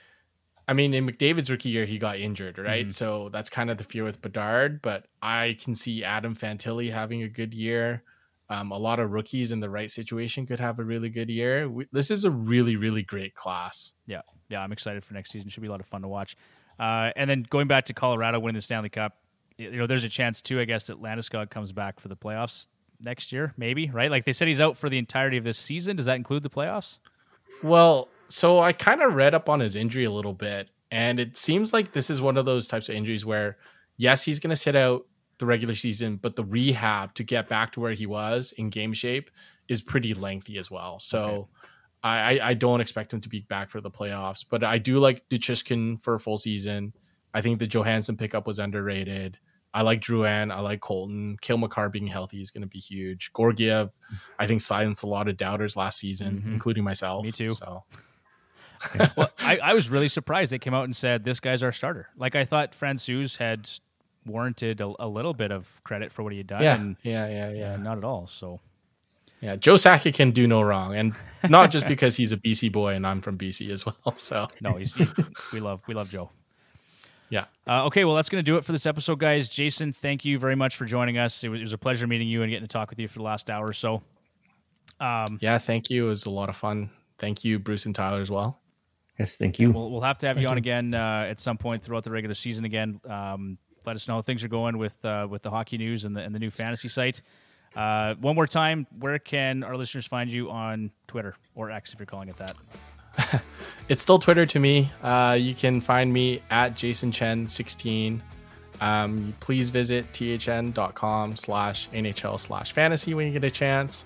I mean, in McDavid's rookie year, he got injured, right? So that's kind of the fear with Bedard. But I can see Adam Fantilli having a good year. Um, a lot of rookies in the right situation could have a really good year. We, this is a really, really great class. Yeah, yeah, I'm excited for next season. Should be a lot of fun to watch. Uh, and then going back to Colorado winning the Stanley Cup, you know, there's a chance too. I guess that Landeskog comes back for the playoffs next year, maybe. Right? Like they said, he's out for the entirety of this season. Does that include the playoffs? Well, so I kind of read up on his injury a little bit, and it seems like this is one of those types of injuries where, yes, he's going to sit out the regular season, but the rehab to get back to where he was in game shape is pretty lengthy as well. So I, I, I don't expect him to be back for the playoffs, but I do like Nichushkin for a full season. I think the Johansen pickup was underrated. I like Drouin. I like Colton. Cale Makar being healthy is going to be huge. Georgiev, I think silenced a lot of doubters last season, Mhm. including myself. Me too. So well, I, I was really surprised they came out and said this guy's our starter. Like I thought Francouz had warranted a, a little bit of credit for what he had done. yeah, and yeah, yeah, yeah, yeah, not at all. So Yeah, Joe Sakic can do no wrong, and not just because he's a BC boy and I'm from BC as well. So no, he's, he's we love we love Joe. yeah, Uh, okay, well, that's going to do it for this episode, guys. Jason, thank you very much for joining us. It was, it was a pleasure meeting you and getting to talk with you for the last hour or so. Um, yeah. Thank you. It was a lot of fun. Thank you, Bruce and Tyler, as well. Yes, thank you. We'll, we'll have to have you on you. again uh, at some point throughout the regular season again. Um, let us know how things are going with uh, with the hockey news and the and the new fantasy site. Uh, one more time, where can our listeners find you on Twitter or X if you're calling it that? It's still Twitter to me. Uh, you can find me at Jason Chen 16. Um, please visit thn.com slash NHL slash fantasy when you get a chance.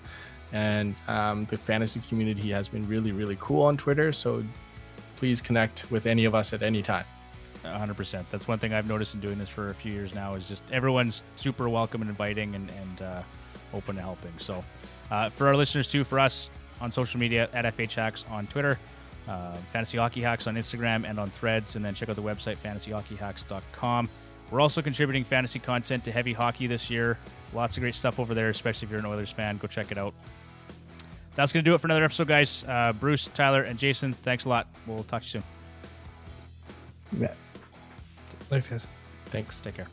And um, the fantasy community has been really, really cool on Twitter. So please connect with any of us at any time. hundred percent. That's one thing I've noticed in doing this for a few years now is just everyone's super welcome and inviting and, and uh, open to helping. So uh, for our listeners too, for us on social media at FH Hacks on Twitter, uh, Fantasy Hockey Hacks on Instagram and on Threads, and then check out the website fantasyhockeyhacks.com. We're also contributing fantasy content to Heavy Hockey this year. Lots of great stuff over there, especially if you're an Oilers fan. Go check it out. That's going to do it for another episode, guys. Uh, Bruce, Tyler, and Jason, thanks a lot. We'll talk to you soon. Yeah. Thanks, guys. Thanks. Take care.